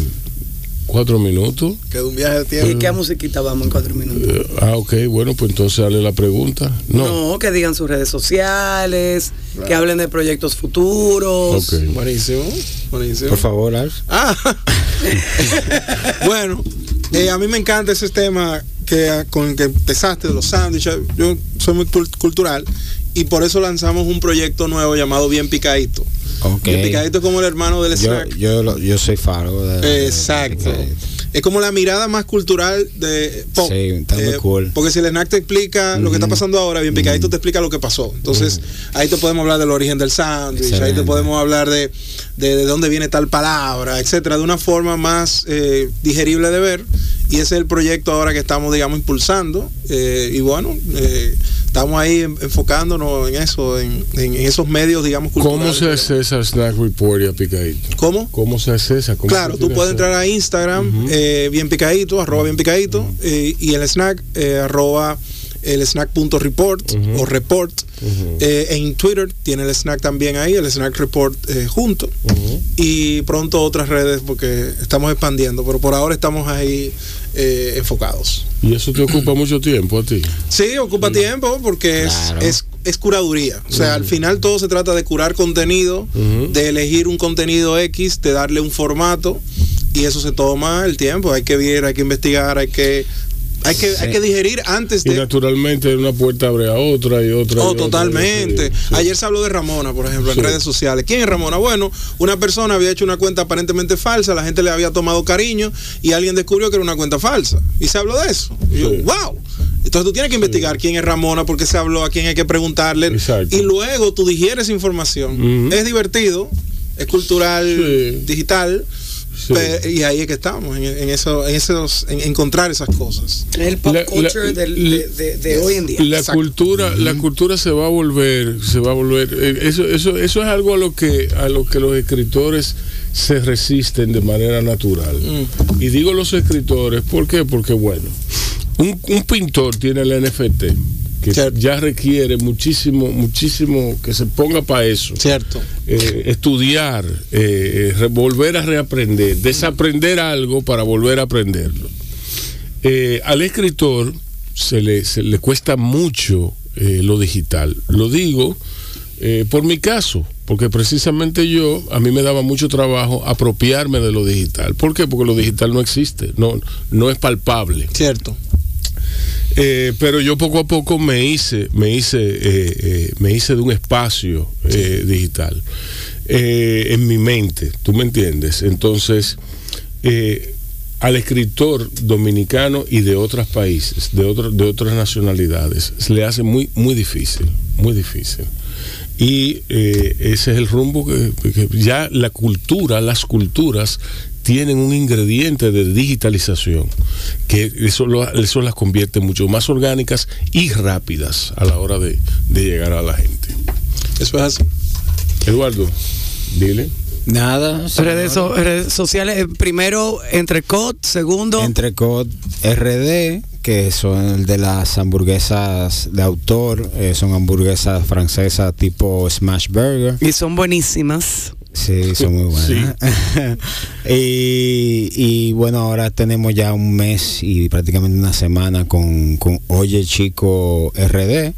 cuatro minutos. Queda un viaje de ¿Y tiempo. qué musiquita vamos en cuatro minutos? Eh, ah, ok, bueno, pues entonces dale la pregunta. No. No, que digan sus redes sociales, que hablen de proyectos futuros. Ok. Buenísimo, buenísimo. Por favor, Alf. Ah, bueno, eh, a mí me encanta ese tema que con el que empezaste de los sándwiches. Yo soy muy cul- cultural y por eso lanzamos un proyecto nuevo llamado Bien Picadito. Ok. Bien Picadito es como el hermano del snack. yo, yo soy faro. de- Exacto. de- Es como la mirada más cultural de pop. Sí, está muy cool. Porque si el snack te explica lo que está pasando ahora, bien picadito te explica lo que pasó. Entonces, ahí te podemos hablar del origen del sándwich, ahí te podemos hablar de, de, de dónde viene tal palabra, etcétera, de una forma más eh, digerible de ver. Y ese es el proyecto ahora que estamos, digamos, impulsando. Eh, y bueno, eh, estamos ahí en- enfocándonos en eso, en, en esos medios, digamos, culturales. ¿Cómo se accesa a Snack Report y a Picadito? ¿Cómo? ¿Cómo se accesa? ¿Cómo Claro, tú puedes entrar a Instagram, eh, bien picadito, arroba bien picadito, eh, y el snack, arroba el snack.report o report. Eh, en Twitter tiene el snack también ahí, el snack report eh, junto. Y pronto otras redes porque estamos expandiendo, pero por ahora estamos ahí eh, enfocados. ¿Y eso te ocupa mucho tiempo a ti? Sí, ocupa tiempo porque es- Claro. es, es curaduría. O sea, al final todo se trata de curar contenido, de elegir un contenido X, de darle un formato y eso se toma el tiempo. Hay que ver, hay que investigar, hay que hay que, hay que digerir antes Y de... naturalmente una puerta abre a otra y otra. y Oh, totalmente. sí. Ayer se habló de Ramona, por ejemplo, en redes sociales. ¿Quién es Ramona? Bueno, una persona había hecho una cuenta aparentemente falsa, la gente le había tomado cariño y alguien descubrió que era una cuenta falsa. Y se habló de eso. Y yo, wow. Entonces tú tienes que investigar quién es Ramona, por qué se habló, a quién hay que preguntarle. Exacto. Y luego tú digieres información. Es divertido, es cultural, digital. Sí. y ahí es que estamos, en, en eso, en esos, en encontrar esas cosas. El pop La- la- culture de, de- de hoy en día. La Exacto. cultura, la cultura se va a volver, se va a volver. eh, Eso, eso, eso es algo a lo que, a lo que los escritores se resisten de manera natural. Mm. Y digo los escritores, ¿por qué? Porque bueno, un, un pintor tiene el NFT que Cierto. ya requiere muchísimo, muchísimo que se ponga para eso. Cierto. Eh, estudiar, eh, volver a reaprender, desaprender algo para volver a aprenderlo. Eh, al escritor se le, se le cuesta mucho lo digital. Lo digo por mi caso, porque precisamente yo, a mí me daba mucho trabajo apropiarme de lo digital. ¿Por qué? Porque lo digital no existe, no, no es palpable. Cierto. Eh, pero yo poco a poco me hice, me hice, eh, eh, me hice de un espacio digital en mi mente, ¿tú me entiendes? Entonces, al escritor dominicano y de otros países, de, otro- de otras nacionalidades, se le hace muy, muy difícil, muy difícil. Y ese es el rumbo que, que ya la cultura, las culturas tienen un ingrediente de digitalización que eso, lo- eso las convierte mucho más orgánicas y rápidas a la hora de, de llegar a la gente. Eso es así. Eduardo, dile. Nada. Redes, so- redes sociales, eh, primero Entrecot, segundo Entrecot RD, que son el de las hamburguesas de autor, eh, son hamburguesas francesas tipo Smash Burger. y son buenísimas. Sí, son muy buenas. y, y bueno, ahora tenemos ya un mes y prácticamente una semana con, con Oye Chico RD,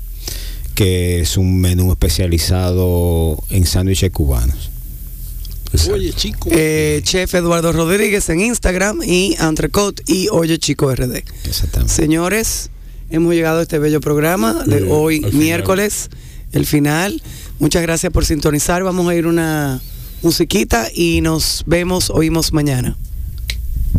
que es un menú especializado en sándwiches cubanos. Oye, chico. Eh, Chef Eduardo Rodríguez en Instagram y Entrecot y Oye Chico RD. Exactamente. Señores, hemos llegado a este bello programa de Bien, hoy miércoles, el final. Muchas gracias por sintonizar. Vamos a ir una musiquita y nos vemos, oímos mañana.